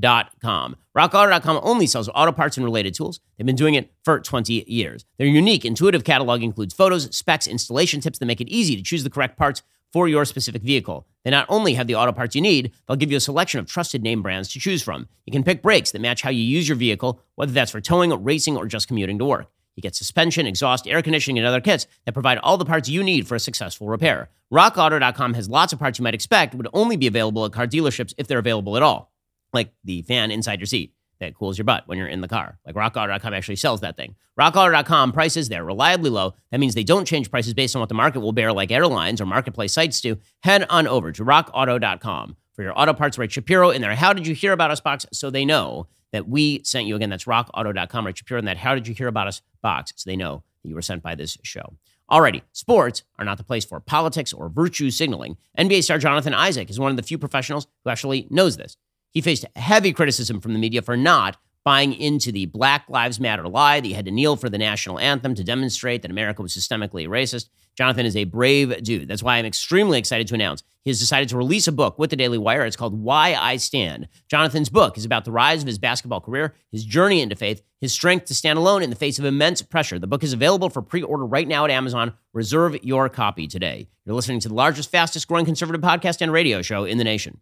rockauto.com. RockAuto.com only sells auto parts and related tools. They've been doing it for 20 years. Their unique, intuitive catalog includes photos, specs, installation tips that make it easy to choose the correct parts for your specific vehicle. They not only have the auto parts you need, they'll give you a selection of trusted name brands to choose from. You can pick brakes that match how you use your vehicle, whether that's for towing, racing, or just commuting to work. You get suspension, exhaust, air conditioning, and other kits that provide all the parts you need for a successful repair. RockAuto.com has lots of parts you might expect would only be available at car dealerships if they're available at all, like the fan inside your seat that cools your butt when you're in the car. Like RockAuto.com actually sells that thing. RockAuto.com prices, they're reliably low. That means they don't change prices based on what the market will bear, like airlines or marketplace sites do. Head on over to RockAuto.com for your auto parts right Shapiro in there. How did you hear about us box so they know that we sent you. Again, that's rockauto.com, right? Shapiro, in that How Did You Hear About Us box so they know that you were sent by this show. Alrighty, sports are not the place for politics or virtue signaling. NBA star Jonathan Isaac is one of the few professionals who actually knows this. He faced heavy criticism from the media for not buying into the Black Lives Matter lie that he had to kneel for the national anthem to demonstrate that America was systemically racist. Jonathan is a brave dude. That's why I'm extremely excited to announce he has decided to release a book with the Daily Wire. It's called Why I Stand. Jonathan's book is about the rise of his basketball career, his journey into faith, his strength to stand alone in the face of immense pressure. The book is available for pre order right now at Amazon. Reserve your copy today. You're listening to the largest, fastest growing conservative podcast and radio show in the nation.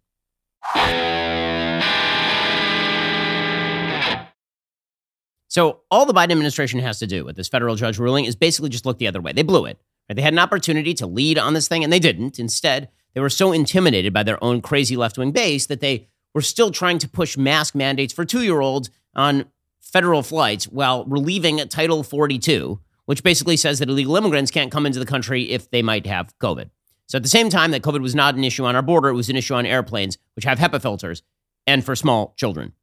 So, all the Biden administration has to do with this federal judge ruling is basically just look the other way. They blew it. They had an opportunity to lead on this thing, and they didn't. Instead, they were so intimidated by their own crazy left wing base that they were still trying to push mask mandates for two year olds on federal flights while relieving Title 42, which basically says that illegal immigrants can't come into the country if they might have COVID. So, at the same time that COVID was not an issue on our border, it was an issue on airplanes, which have HEPA filters, and for small children.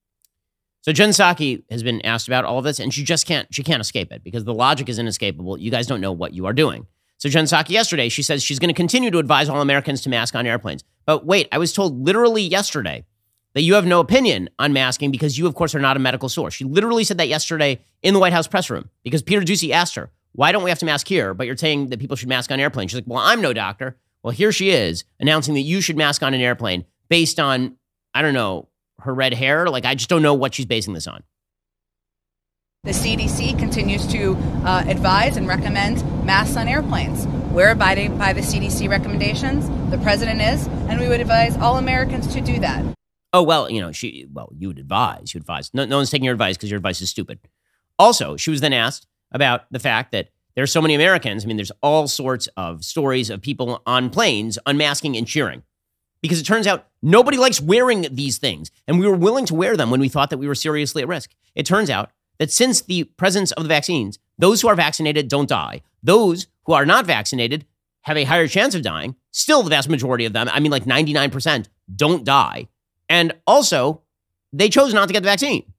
So Jen Psaki has been asked about all of this, and she just can't she can't escape it because the logic is inescapable. You guys don't know what you are doing. So Jen Psaki yesterday, she says she's going to continue to advise all Americans to mask on airplanes. But wait, I was told literally yesterday that you have no opinion on masking because you, of course, are not a medical source. She literally said that yesterday in the White House press room because Peter Doocy asked her, why don't we have to mask here? But you're saying that people should mask on airplanes. She's like, well, I'm no doctor. Well, here she is announcing that you should mask on an airplane based on, I don't know, her red hair. Like, I just don't know what she's basing this on. The CDC continues to uh, advise and recommend masks on airplanes. We're abiding by the CDC recommendations. The president is, and we would advise all Americans to do that. Oh well, you know she. Well, you would advise. You advise. No, no one's taking your advice because your advice is stupid. Also, she was then asked about the fact that there are so many Americans. I mean, there's all sorts of stories of people on planes unmasking and cheering because it turns out nobody likes wearing these things, and we were willing to wear them when we thought that we were seriously at risk. It turns out that since the presence of the vaccines, those who are vaccinated don't die. Those who are not vaccinated have a higher chance of dying. Still, the vast majority of them, I mean, like 99%, don't die. And also, they chose not to get the vaccine.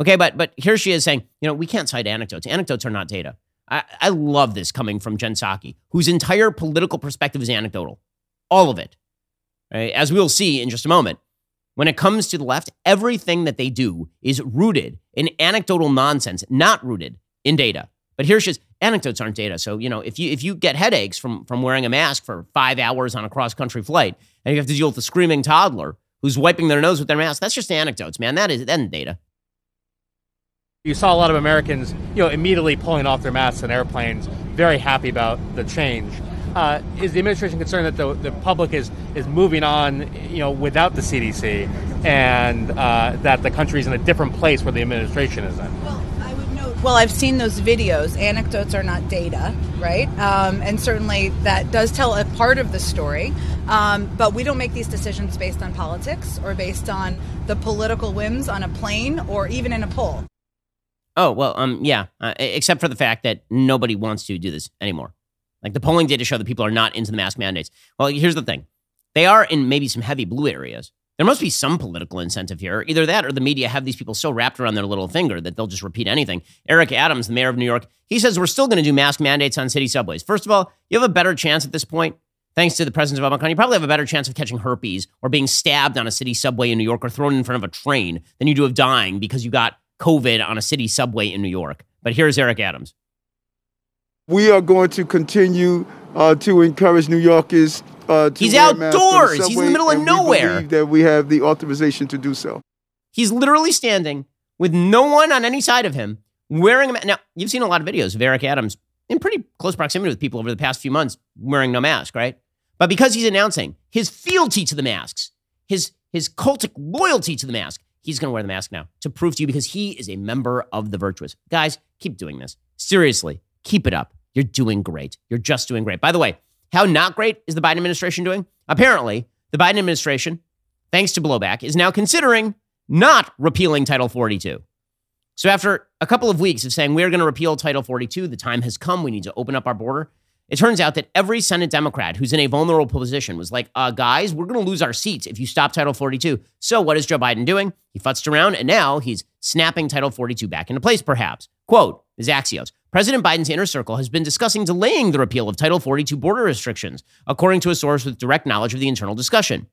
Okay, but but here she is saying, you know, we can't cite anecdotes. Anecdotes are not data. I, I love this coming from Jen Psaki, whose entire political perspective is anecdotal. All of it. Right? As we'll see in just a moment. When it comes to the left, everything that they do is rooted in anecdotal nonsense, not rooted in data. But here's just anecdotes aren't data. So, you know, if you if you get headaches from from wearing a mask for five hours on a cross-country flight and you have to deal with a screaming toddler who's wiping their nose with their mask, that's just anecdotes, man. That is that isn't data. You saw a lot of Americans, you know, immediately pulling off their masks in airplanes, very happy about the change. Uh, is the administration concerned that the, the public is, is moving on, you know, without the CDC, and uh, that the country is in a different place where the administration is in? Well, I would note. Well, I've seen those videos. Anecdotes are not data, right? Um, and certainly that does tell a part of the story. Um, but we don't make these decisions based on politics or based on the political whims on a plane or even in a poll. Oh well, um, yeah. Uh, except for the fact that nobody wants to do this anymore. Like the polling data show that people are not into the mask mandates. Well, here's the thing they are in maybe some heavy blue areas, There must be some political incentive here. Either that or the media have these people so wrapped around their little finger that they'll just repeat anything. Eric Adams, the mayor of New York, he says we're still going to do mask mandates on city subways. First of all, you have a better chance at this point, thanks to the presence of Omicron, you probably have a better chance of catching herpes or being stabbed on a city subway in New York or thrown in front of a train than you do of dying because you got COVID on a city subway in New York. But here's Eric Adams. We are going to continue uh, to encourage New Yorkers uh, to He's wear masks on the outdoors. He's in the middle of nowhere. that we have the authorization to do so. He's literally standing with no one on any side of him wearing a mask. Now, you've seen a lot of videos of Eric Adams in pretty close proximity with people over the past few months wearing no mask, right? But because he's announcing his fealty to the masks, his, his cultic loyalty to the mask, he's going to wear the mask now to prove to you because he is a member of the virtuous. Guys, keep doing this. Seriously, keep it up. You're doing great. You're just doing great. By the way, how not great is the Biden administration doing? Apparently, the Biden administration, thanks to blowback, is now considering not repealing Title 42. So, after a couple of weeks of saying we're going to repeal Title 42, the time has come, we need to open up our border. It turns out that every Senate Democrat who's in a vulnerable position was like, uh, guys, we're going to lose our seats if you stop Title 42. So, what is Joe Biden doing? He futzed around and now he's snapping Title 42 back into place, perhaps. Quote is Axios. President Biden's inner circle has been discussing delaying the repeal of Title 42 border restrictions, according to a source with direct knowledge of the internal discussion.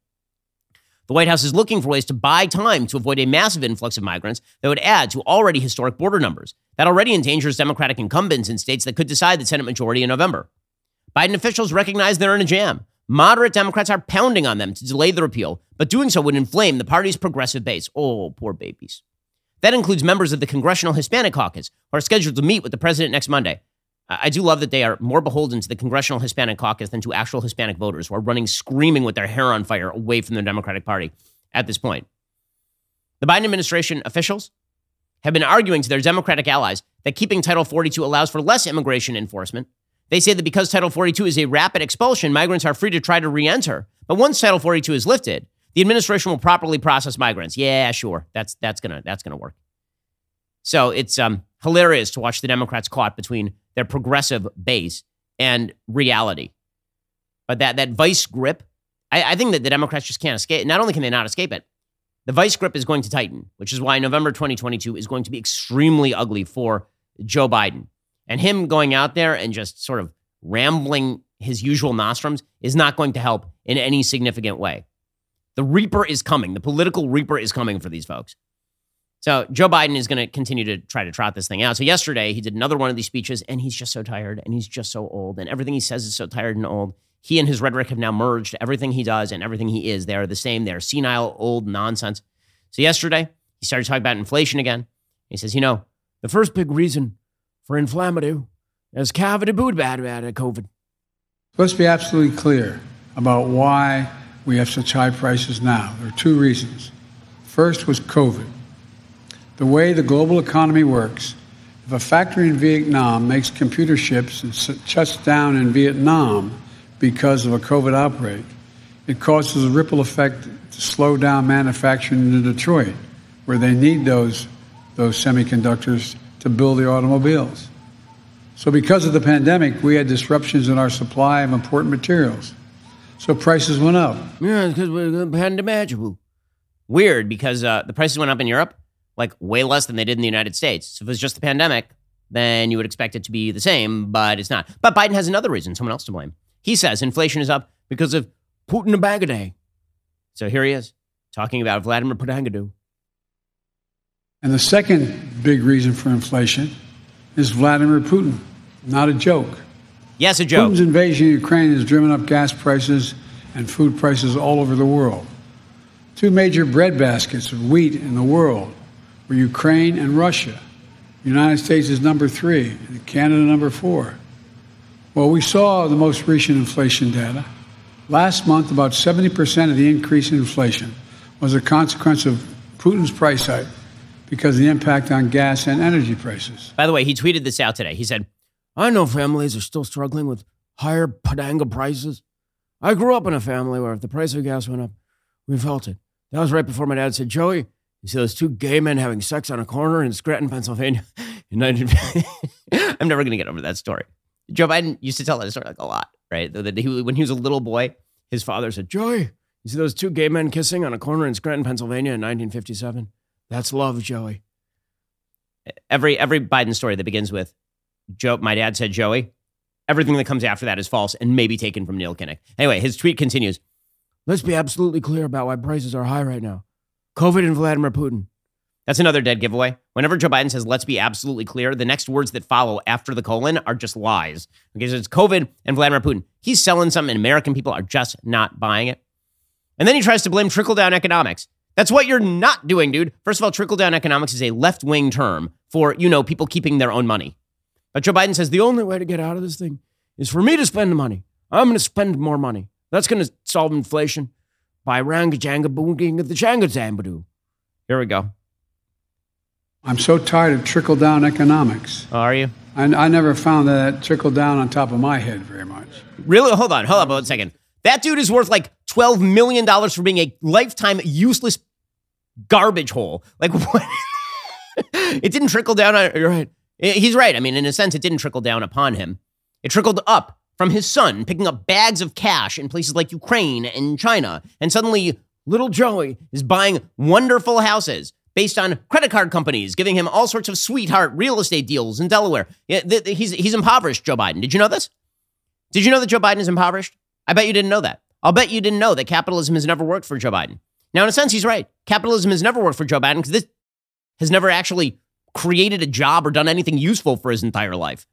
The White House is looking for ways to buy time to avoid a massive influx of migrants that would add to already historic border numbers. That already endangers Democratic incumbents in states that could decide the Senate majority in November. Biden officials recognize they're in a jam. Moderate Democrats are pounding on them to delay the repeal, but doing so would inflame the party's progressive base. Oh, poor babies. That includes members of the Congressional Hispanic Caucus, who are scheduled to meet with the president next Monday. I do love that they are more beholden to the Congressional Hispanic Caucus than to actual Hispanic voters who are running screaming with their hair on fire away from the Democratic Party at this point. The Biden administration officials have been arguing to their Democratic allies that keeping Title 42 allows for less immigration enforcement. They say that because Title 42 is a rapid expulsion, migrants are free to try to re enter. But once Title 42 is lifted, the administration will properly process migrants. Yeah, sure. That's, that's to that's gonna work. So it's um, hilarious to watch the Democrats caught between their progressive base and reality. But that, that vice grip, I, I think that the Democrats just can't escape. Not only can they not escape it, the vice grip is going to tighten, which is why November 2022 is going to be extremely ugly for Joe Biden. And him going out there and just sort of rambling his usual nostrums is not going to help in any significant way. The Reaper is coming. The political Reaper is coming for these folks. So Joe Biden is going to continue to try to trot this thing out. So yesterday he did another one of these speeches, and he's just so tired, and he's just so old, and everything he says is so tired and old. He and his rhetoric have now merged. Everything he does and everything he is, they are the same. They're senile, old nonsense. So yesterday he started talking about inflation again. He says, you know, the first big reason for inflammatory is cavity boot bad bad COVID. Let's be absolutely clear about why we have such high prices now. There are two reasons. First was COVID. The way the global economy works, if a factory in Vietnam makes computer chips and shuts down in Vietnam because of a COVID outbreak, it causes a ripple effect to slow down manufacturing in Detroit, where they need those, those semiconductors to build the automobiles. So, because of the pandemic, we had disruptions in our supply of important materials. So, prices went up. Yeah, because we're pandemic. Weird because uh, the prices went up in Europe like way less than they did in the United States. So if it was just the pandemic, then you would expect it to be the same, but it's not. But Biden has another reason, someone else to blame. He says inflation is up because of Putin a bag a day. So here he is talking about Vladimir Putin. And the second big reason for inflation is Vladimir Putin. Not a joke. Yes, a joke. Putin's invasion of Ukraine has driven up gas prices and food prices all over the world. Two major bread baskets of wheat in the world were Ukraine and Russia. The United States is number three, and Canada number four. Well, we saw the most recent inflation data. Last month, about 70% of the increase in inflation was a consequence of Putin's price hike because of the impact on gas and energy prices. By the way, he tweeted this out today. He said, I know families are still struggling with higher padanga prices. I grew up in a family where if the price of gas went up, we felt it. That was right before my dad said, Joey, you see those two gay men having sex on a corner in Scranton, Pennsylvania. *laughs* United. *laughs* I'm never going to get over that story. Joe Biden used to tell that story like a lot, right? When he was a little boy, his father said, Joey, You see those two gay men kissing on a corner in Scranton, Pennsylvania in 1957? That's love, Joey. Every every Biden story that begins with Joe, my dad said Joey. Everything that comes after that is false and maybe taken from Neil Kinnock. Anyway, his tweet continues. Let's be absolutely clear about why prices are high right now. COVID and Vladimir Putin. That's another dead giveaway. Whenever Joe Biden says, let's be absolutely clear, the next words that follow after the colon are just lies. Okay, so it's COVID and Vladimir Putin. He's selling something, and American people are just not buying it. And then he tries to blame trickle down economics. That's what you're not doing, dude. First of all, trickle down economics is a left wing term for, you know, people keeping their own money. But Joe Biden says the only way to get out of this thing is for me to spend the money. I'm going to spend more money. That's going to solve inflation by ranga janga booging the janga zambadoo. Here we go. I'm so tired of trickle down economics. Oh, are you? I, I never found that trickle down on top of my head very much. Really? Hold on. Hold on one second. That dude is worth like $12 million for being a lifetime useless garbage hole. Like, *laughs* what? it didn't trickle down. On, you're right. He's right. I mean, in a sense, it didn't trickle down upon him. It trickled up from his son, picking up bags of cash in places like Ukraine and China. And suddenly, little Joey is buying wonderful houses based on credit card companies giving him all sorts of sweetheart real estate deals in Delaware. He's, he's impoverished, Joe Biden. Did you know this? Did you know that Joe Biden is impoverished? I bet you didn't know that. I'll bet you didn't know that capitalism has never worked for Joe Biden. Now, in a sense, he's right. Capitalism has never worked for Joe Biden because this has never actually created a job or done anything useful for his entire life.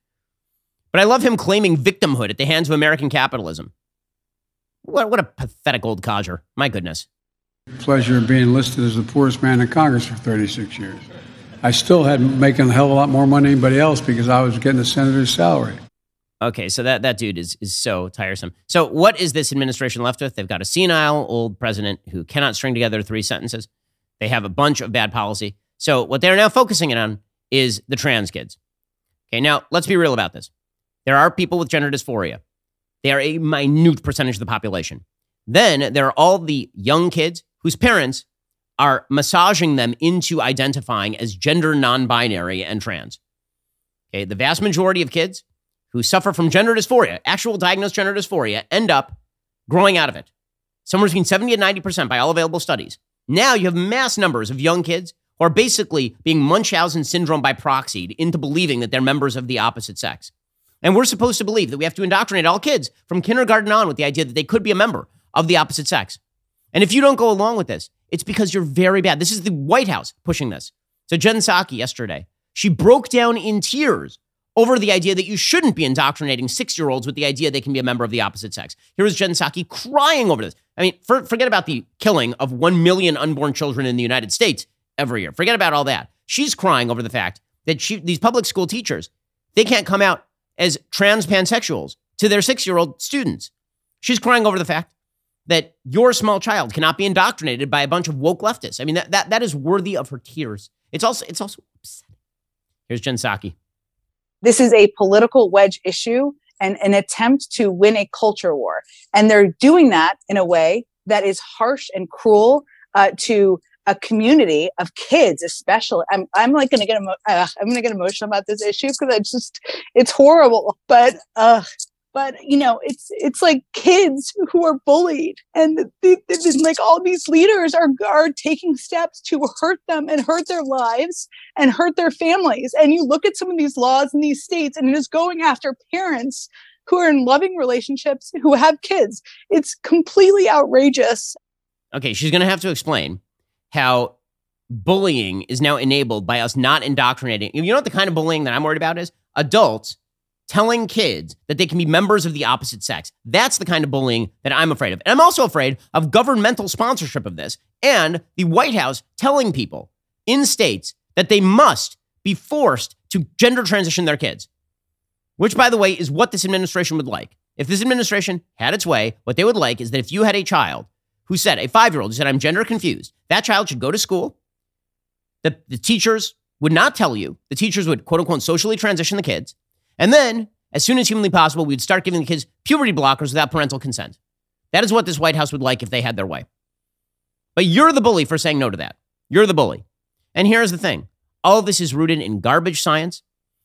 But I love him claiming victimhood at the hands of American capitalism. What, what a pathetic old codger. My goodness pleasure of being listed as the poorest man in Congress for 36 years. I still had making a hell of a lot more money than anybody else because I was getting a senator's salary. Okay, so that, that dude is, is so tiresome. So, what is this administration left with? They've got a senile old president who cannot string together three sentences. They have a bunch of bad policy. So, what they're now focusing it on is the trans kids. Okay, now let's be real about this. There are people with gender dysphoria, they are a minute percentage of the population. Then there are all the young kids whose parents are massaging them into identifying as gender non binary and trans. Okay, the vast majority of kids who suffer from gender dysphoria, actual diagnosed gender dysphoria, end up growing out of it. Somewhere between 70 and 90% by all available studies. Now you have mass numbers of young kids are basically being Munchausen syndrome by proxy into believing that they're members of the opposite sex. And we're supposed to believe that we have to indoctrinate all kids from kindergarten on with the idea that they could be a member of the opposite sex. And if you don't go along with this, it's because you're very bad. This is the White House pushing this. So Jen Psaki yesterday, she broke down in tears over the idea that you shouldn't be indoctrinating six-year-olds with the idea they can be a member of the opposite sex. Here was Jen Psaki crying over this. I mean, for, forget about the killing of 1 million unborn children in the United States every year. Forget about all that. She's crying over the fact that she, these public school teachers, they can't come out as trans pansexuals to their six-year-old students. She's crying over the fact that your small child cannot be indoctrinated by a bunch of woke leftists. I mean, that, that, that is worthy of her tears. It's also, it's also upsetting. Here's Jen Psaki. This is a political wedge issue and an attempt to win a culture war. And they're doing that in a way that is harsh and cruel uh, to a community of kids, especially. I'm, I'm like going to get, emo- uh, I'm going to get emotional about this issue because it's just, it's horrible. But uh, but you know it's it's like kids who are bullied and like all these leaders are are taking steps to hurt them and hurt their lives and hurt their families and you look at some of these laws in these states and it is going after parents who are in loving relationships who have kids it's completely outrageous okay she's going to have to explain how bullying is now enabled by us not indoctrinating you know what the kind of bullying that i'm worried about is adults telling kids that they can be members of the opposite sex. That's the kind of bullying that I'm afraid of. And I'm also afraid of governmental sponsorship of this and the White House telling people in states that they must be forced to gender transition their kids, which, by the way, is what this administration would like. If this administration had its way, what they would like is that if you had a child who said, a five year old who said, I'm gender confused, that child should go to school. The, the teachers would not tell you. The teachers would, quote unquote, socially transition the kids. And then, as soon as humanly possible, we'd start giving the kids puberty blockers without parental consent. That is what this White House would like if they had their way. But you're the bully for saying no to that. You're the bully. And here's the thing all of this is rooted in garbage science.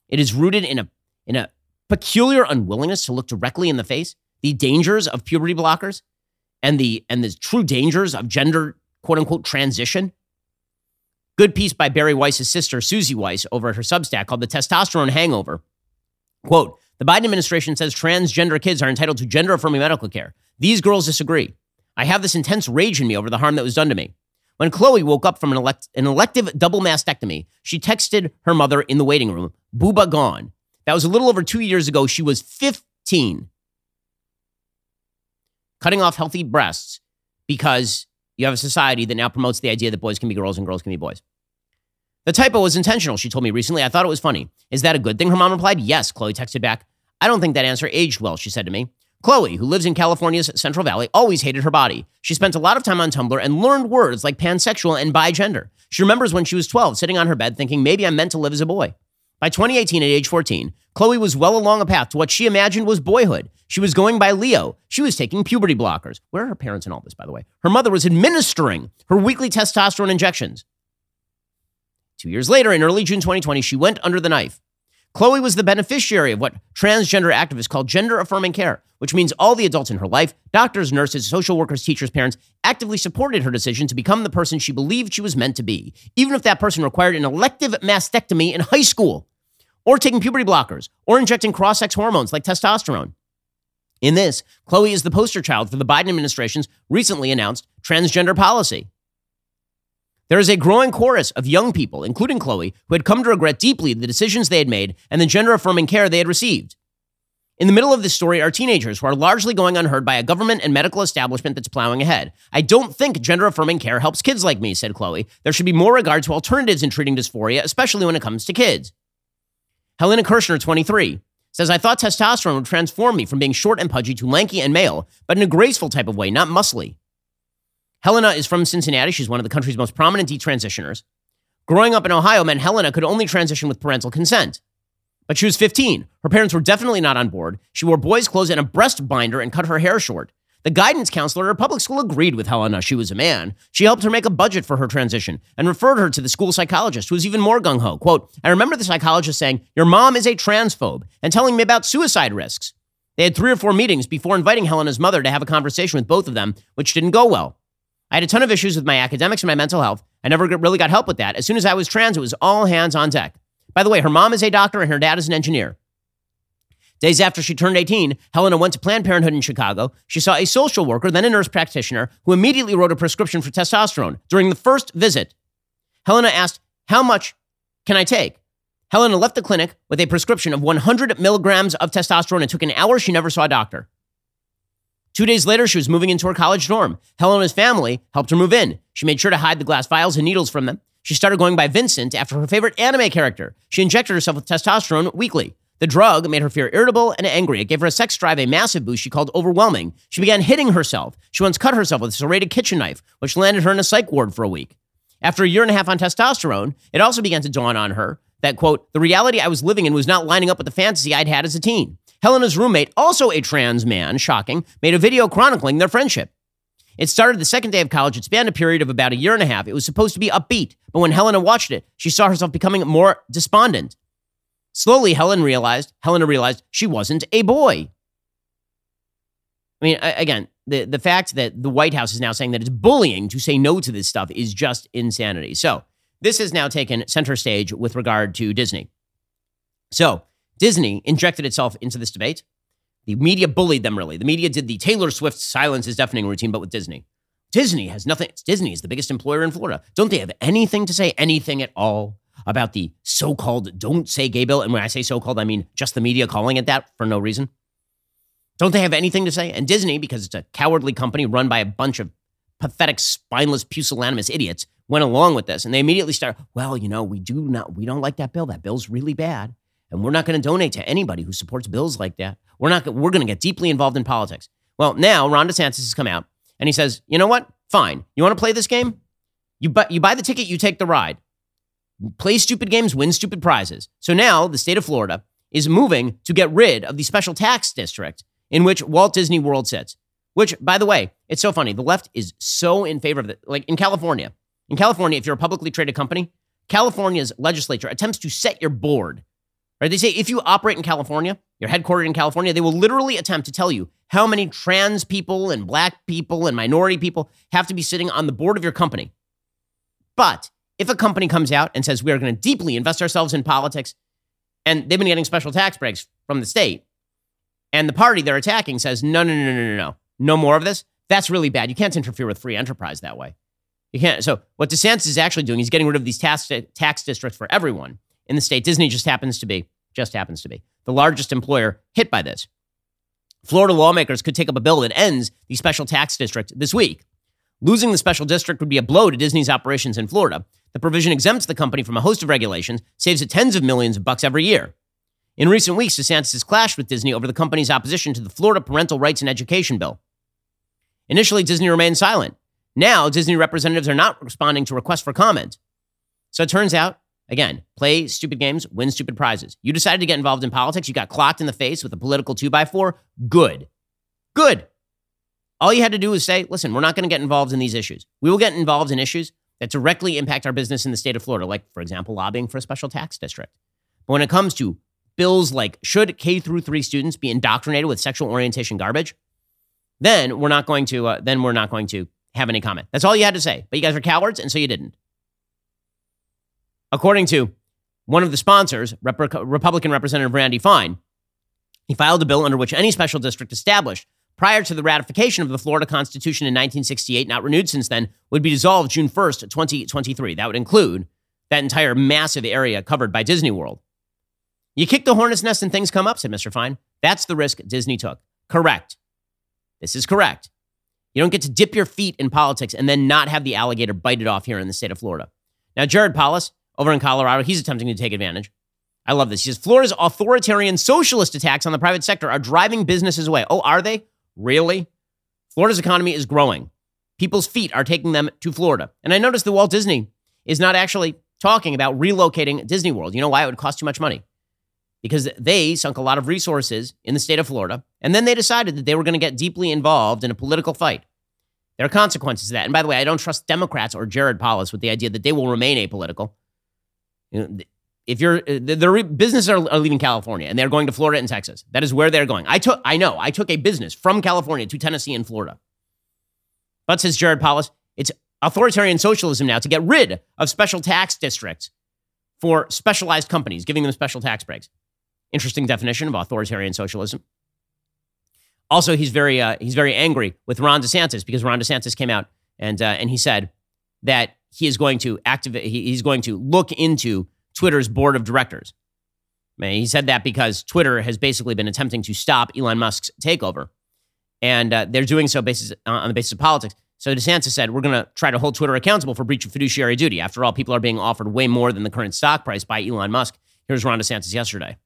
It is rooted in a, in a peculiar unwillingness to look directly in the face the dangers of puberty blockers and the and the true dangers of gender quote unquote transition. Good piece by Bari Weiss's sister, Suzy Weiss, over at her Substack called The Testosterone Hangover. Quote The Biden administration says transgender kids are entitled to gender affirming medical care. These girls disagree. I have this intense rage in me over the harm that was done to me. When Chloe woke up from an, elect- an elective double mastectomy, she texted her mother in the waiting room, Booba gone. That was a little over two years ago. She was 15. Cutting off healthy breasts because you have a society that now promotes the idea that boys can be girls and girls can be boys. The typo was intentional, she told me recently. I thought it was funny. Is that a good thing? Her mom replied, Yes. Chloe texted back, I don't think that answer aged well, she said to me. Chloe, who lives in California's Central Valley, always hated her body. She spent a lot of time on Tumblr and learned words like pansexual and bigender. She remembers when she was 12, sitting on her bed thinking, maybe I'm meant to live as a boy. By 2018, at age 14, Chloe was well along a path to what she imagined was boyhood. She was going by Leo. She was taking puberty blockers. Where are her parents in all this, by the way? Her mother was administering her weekly testosterone injections. Two years later, in early June 2020, she went under the knife. Chloe was the beneficiary of what transgender activists call gender affirming care, which means all the adults in her life, doctors, nurses, social workers, teachers, parents, actively supported her decision to become the person she believed she was meant to be, even if that person required an elective mastectomy in high school, or taking puberty blockers, or injecting cross sex hormones like testosterone. In this, Chloe is the poster child for the Biden administration's recently announced transgender policy. There is a growing chorus of young people, including Chloe, who had come to regret deeply the decisions they had made and the gender affirming care they had received. In the middle of this story are teenagers who are largely going unheard by a government and medical establishment that's plowing ahead. I don't think gender affirming care helps kids like me, said Chloe. There should be more regard to alternatives in treating dysphoria, especially when it comes to kids. Helena Kerschner, 23, says, I thought testosterone would transform me from being short and pudgy to lanky and male, but in a graceful type of way, not muscly. Helena is from Cincinnati. She's one of the country's most prominent detransitioners. Growing up in Ohio meant Helena could only transition with parental consent. But she was 15. Her parents were definitely not on board. She wore boys' clothes and a breast binder and cut her hair short. The guidance counselor at her public school agreed with Helena. She was a man. She helped her make a budget for her transition and referred her to the school psychologist, who was even more gung ho. Quote, I remember the psychologist saying, Your mom is a transphobe, and telling me about suicide risks. They had three or four meetings before inviting Helena's mother to have a conversation with both of them, which didn't go well. I had a ton of issues with my academics and my mental health. I never really got help with that. As soon as I was trans, it was all hands on deck. By the way, her mom is a doctor and her dad is an engineer. Days after she turned 18, Helena went to Planned Parenthood in Chicago. She saw a social worker, then a nurse practitioner, who immediately wrote a prescription for testosterone. During the first visit, Helena asked, How much can I take? Helena left the clinic with a prescription of 100 milligrams of testosterone. and took an hour. She never saw a doctor. Two days later, she was moving into her college dorm. Helena's family helped her move in. She made sure to hide the glass vials and needles from them. She started going by Vincent after her favorite anime character. She injected herself with testosterone weekly. The drug made her feel irritable and angry. It gave her a sex drive a massive boost she called overwhelming. She began hitting herself. She once cut herself with a serrated kitchen knife, which landed her in a psych ward for a week. After a year and a half on testosterone, it also began to dawn on her that, quote, the reality I was living in was not lining up with the fantasy I'd had as a teen. Helena's roommate, also a trans man, shocking, made a video chronicling their friendship. It started the second day of college. It spanned a period of about a year and a half. It was supposed to be upbeat, but when Helena watched it, she saw herself becoming more despondent. Slowly, Helen realized, Helena realized she wasn't a boy. I mean, again, the, the fact that the White House is now saying that it's bullying to say no to this stuff is just insanity. So, this has now taken center stage with regard to Disney. So, Disney injected itself into this debate. The media bullied them, really. The media did the Taylor Swift silence is deafening routine, but with Disney. Disney has nothing. Disney is the biggest employer in Florida. Don't they have anything to say, anything at all about the so called don't say gay bill? And when I say so called, I mean just the media calling it that for no reason. Don't they have anything to say? And Disney, because it's a cowardly company run by a bunch of pathetic, spineless, pusillanimous idiots, went along with this. And they immediately start, well, you know, we do not, we don't like that bill. That bill's really bad and we're not going to donate to anybody who supports bills like that. We're not. We're going to get deeply involved in politics. Well, now Ron DeSantis has come out and he says, you know what? Fine. You want to play this game? You buy, you buy the ticket, you take the ride. Play stupid games, win stupid prizes. So now the state of Florida is moving to get rid of the special tax district in which Walt Disney World sits. Which, by the way, it's so funny. The left is so in favor of it. Like in California, in California, if you're a publicly traded company, California's legislature attempts to set your board Right? They say if you operate in California, you're headquartered in California, they will literally attempt to tell you how many trans people and black people and minority people have to be sitting on the board of your company. But if a company comes out and says we are going to deeply invest ourselves in politics, and they've been getting special tax breaks from the state, and the party they're attacking says no, no, no, no, no, no, no more of this, that's really bad. You can't interfere with free enterprise that way. You can't. So what DeSantis is actually doing, he's getting rid of these tax tax districts for everyone in the state. Disney just happens to be just happens to be the largest employer hit by this. Florida lawmakers could take up a bill that ends the special tax district this week. Losing the special district would be a blow to Disney's operations in Florida. The provision exempts the company from a host of regulations, saves it tens of millions of bucks every year. In recent weeks, DeSantis has clashed with Disney over the company's opposition to the Florida Parental Rights and Education Bill. Initially, Disney remained silent. Now, Disney representatives are not responding to requests for comment. So it turns out, again, play stupid games, win stupid prizes. You decided to get involved in politics, you got clocked in the face with a political two by four. Good. Good. All you had to do was say, listen, we're not going to get involved in these issues. We will get involved in issues that directly impact our business in the state of Florida, like, for example, lobbying for a special tax district. But when it comes to bills like should K through three students be indoctrinated with sexual orientation garbage, then we're not going to uh, then we're not going to have any comment. That's all you had to say. But you guys are cowards, and so you didn't. According to one of the sponsors, Rep- Republican Representative Randy Fine, he filed a bill under which any special district established prior to the ratification of the Florida Constitution in 1968, not renewed since then, would be dissolved June 1st, 2023. That would include that entire massive area covered by Disney World. You kick the hornet's nest and things come up, said Mr. Fine. That's the risk Disney took. Correct. This is correct. You don't get to dip your feet in politics and then not have the alligator bite it off here in the state of Florida. Now, Jared Polis over in Colorado, he's attempting to take advantage. I love this. He says Florida's authoritarian socialist attacks on the private sector are driving businesses away. Oh, are they? Really? Florida's economy is growing. People's feet are taking them to Florida. And I noticed that Walt Disney is not actually talking about relocating Disney World. You know why? It would cost too much money because they sunk a lot of resources in the state of Florida. And then they decided that they were going to get deeply involved in a political fight. There are consequences to that. And by the way, I don't trust Democrats or Jared Polis with the idea that they will remain apolitical. If you're uh, the, businesses are, are leaving California and they're going to Florida and Texas, that is where they're going. I took, I know, I took a business from California to Tennessee and Florida. But says Jared Polis, it's authoritarian socialism now to get rid of special tax districts for specialized companies, giving them special tax breaks. Interesting definition of authoritarian socialism. Also, he's very uh, he's very angry with Ron DeSantis because Ron DeSantis came out and uh, and he said that he is going to activate he, he's going to look into Twitter's board of directors. He said that because Twitter has basically been attempting to stop Elon Musk's takeover, and uh, they're doing so basis, uh, on the basis of politics. So DeSantis said, "We're going to try to hold Twitter accountable for breach of fiduciary duty. After all, people are being offered way more than the current stock price by Elon Musk." Here's Ron DeSantis yesterday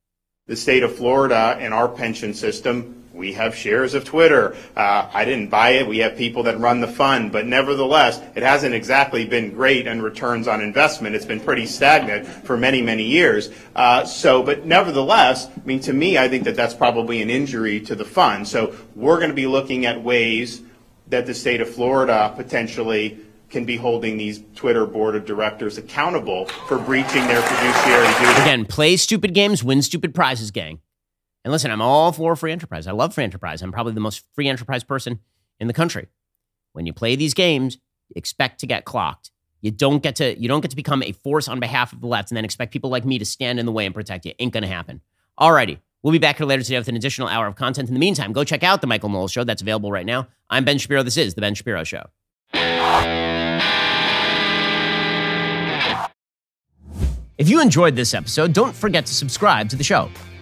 the state of Florida and our pension system, we have shares of Twitter. Uh, I didn't buy it. We have people that run the fund, but nevertheless, it hasn't exactly been great in returns on investment. It's been pretty stagnant for many, many years. Uh, so, but nevertheless, I mean, to me, I think that that's probably an injury to the fund. So we're going to be looking at ways that the state of Florida potentially can be holding these Twitter board of directors accountable for breaching their fiduciary duty. Again, play stupid games, win stupid prizes, gang. And listen, I'm all for free enterprise. I love free enterprise. I'm probably the most free enterprise person in the country. When you play these games, expect to get clocked. You don't get to you don't get to become a force on behalf of the left and then expect people like me to stand in the way and protect you. Ain't gonna happen. Alrighty. We'll be back here later today with an additional hour of content. In the meantime, go check out the Michael Knowles Show. That's available right now. I'm Ben Shapiro. This is the Ben Shapiro Show. If you enjoyed this episode, don't forget to subscribe to the show.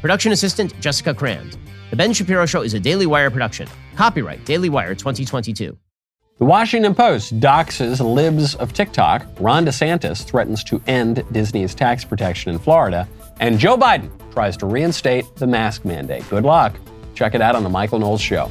Production assistant Jessica Crand. The Ben Shapiro Show is a Daily Wire production. Copyright Daily Wire 2022. The Washington Post doxes libs of TikTok. Ron DeSantis threatens to end Disney's tax protection in Florida. And Joe Biden tries to reinstate the mask mandate. Good luck. Check it out on The Michael Knowles Show.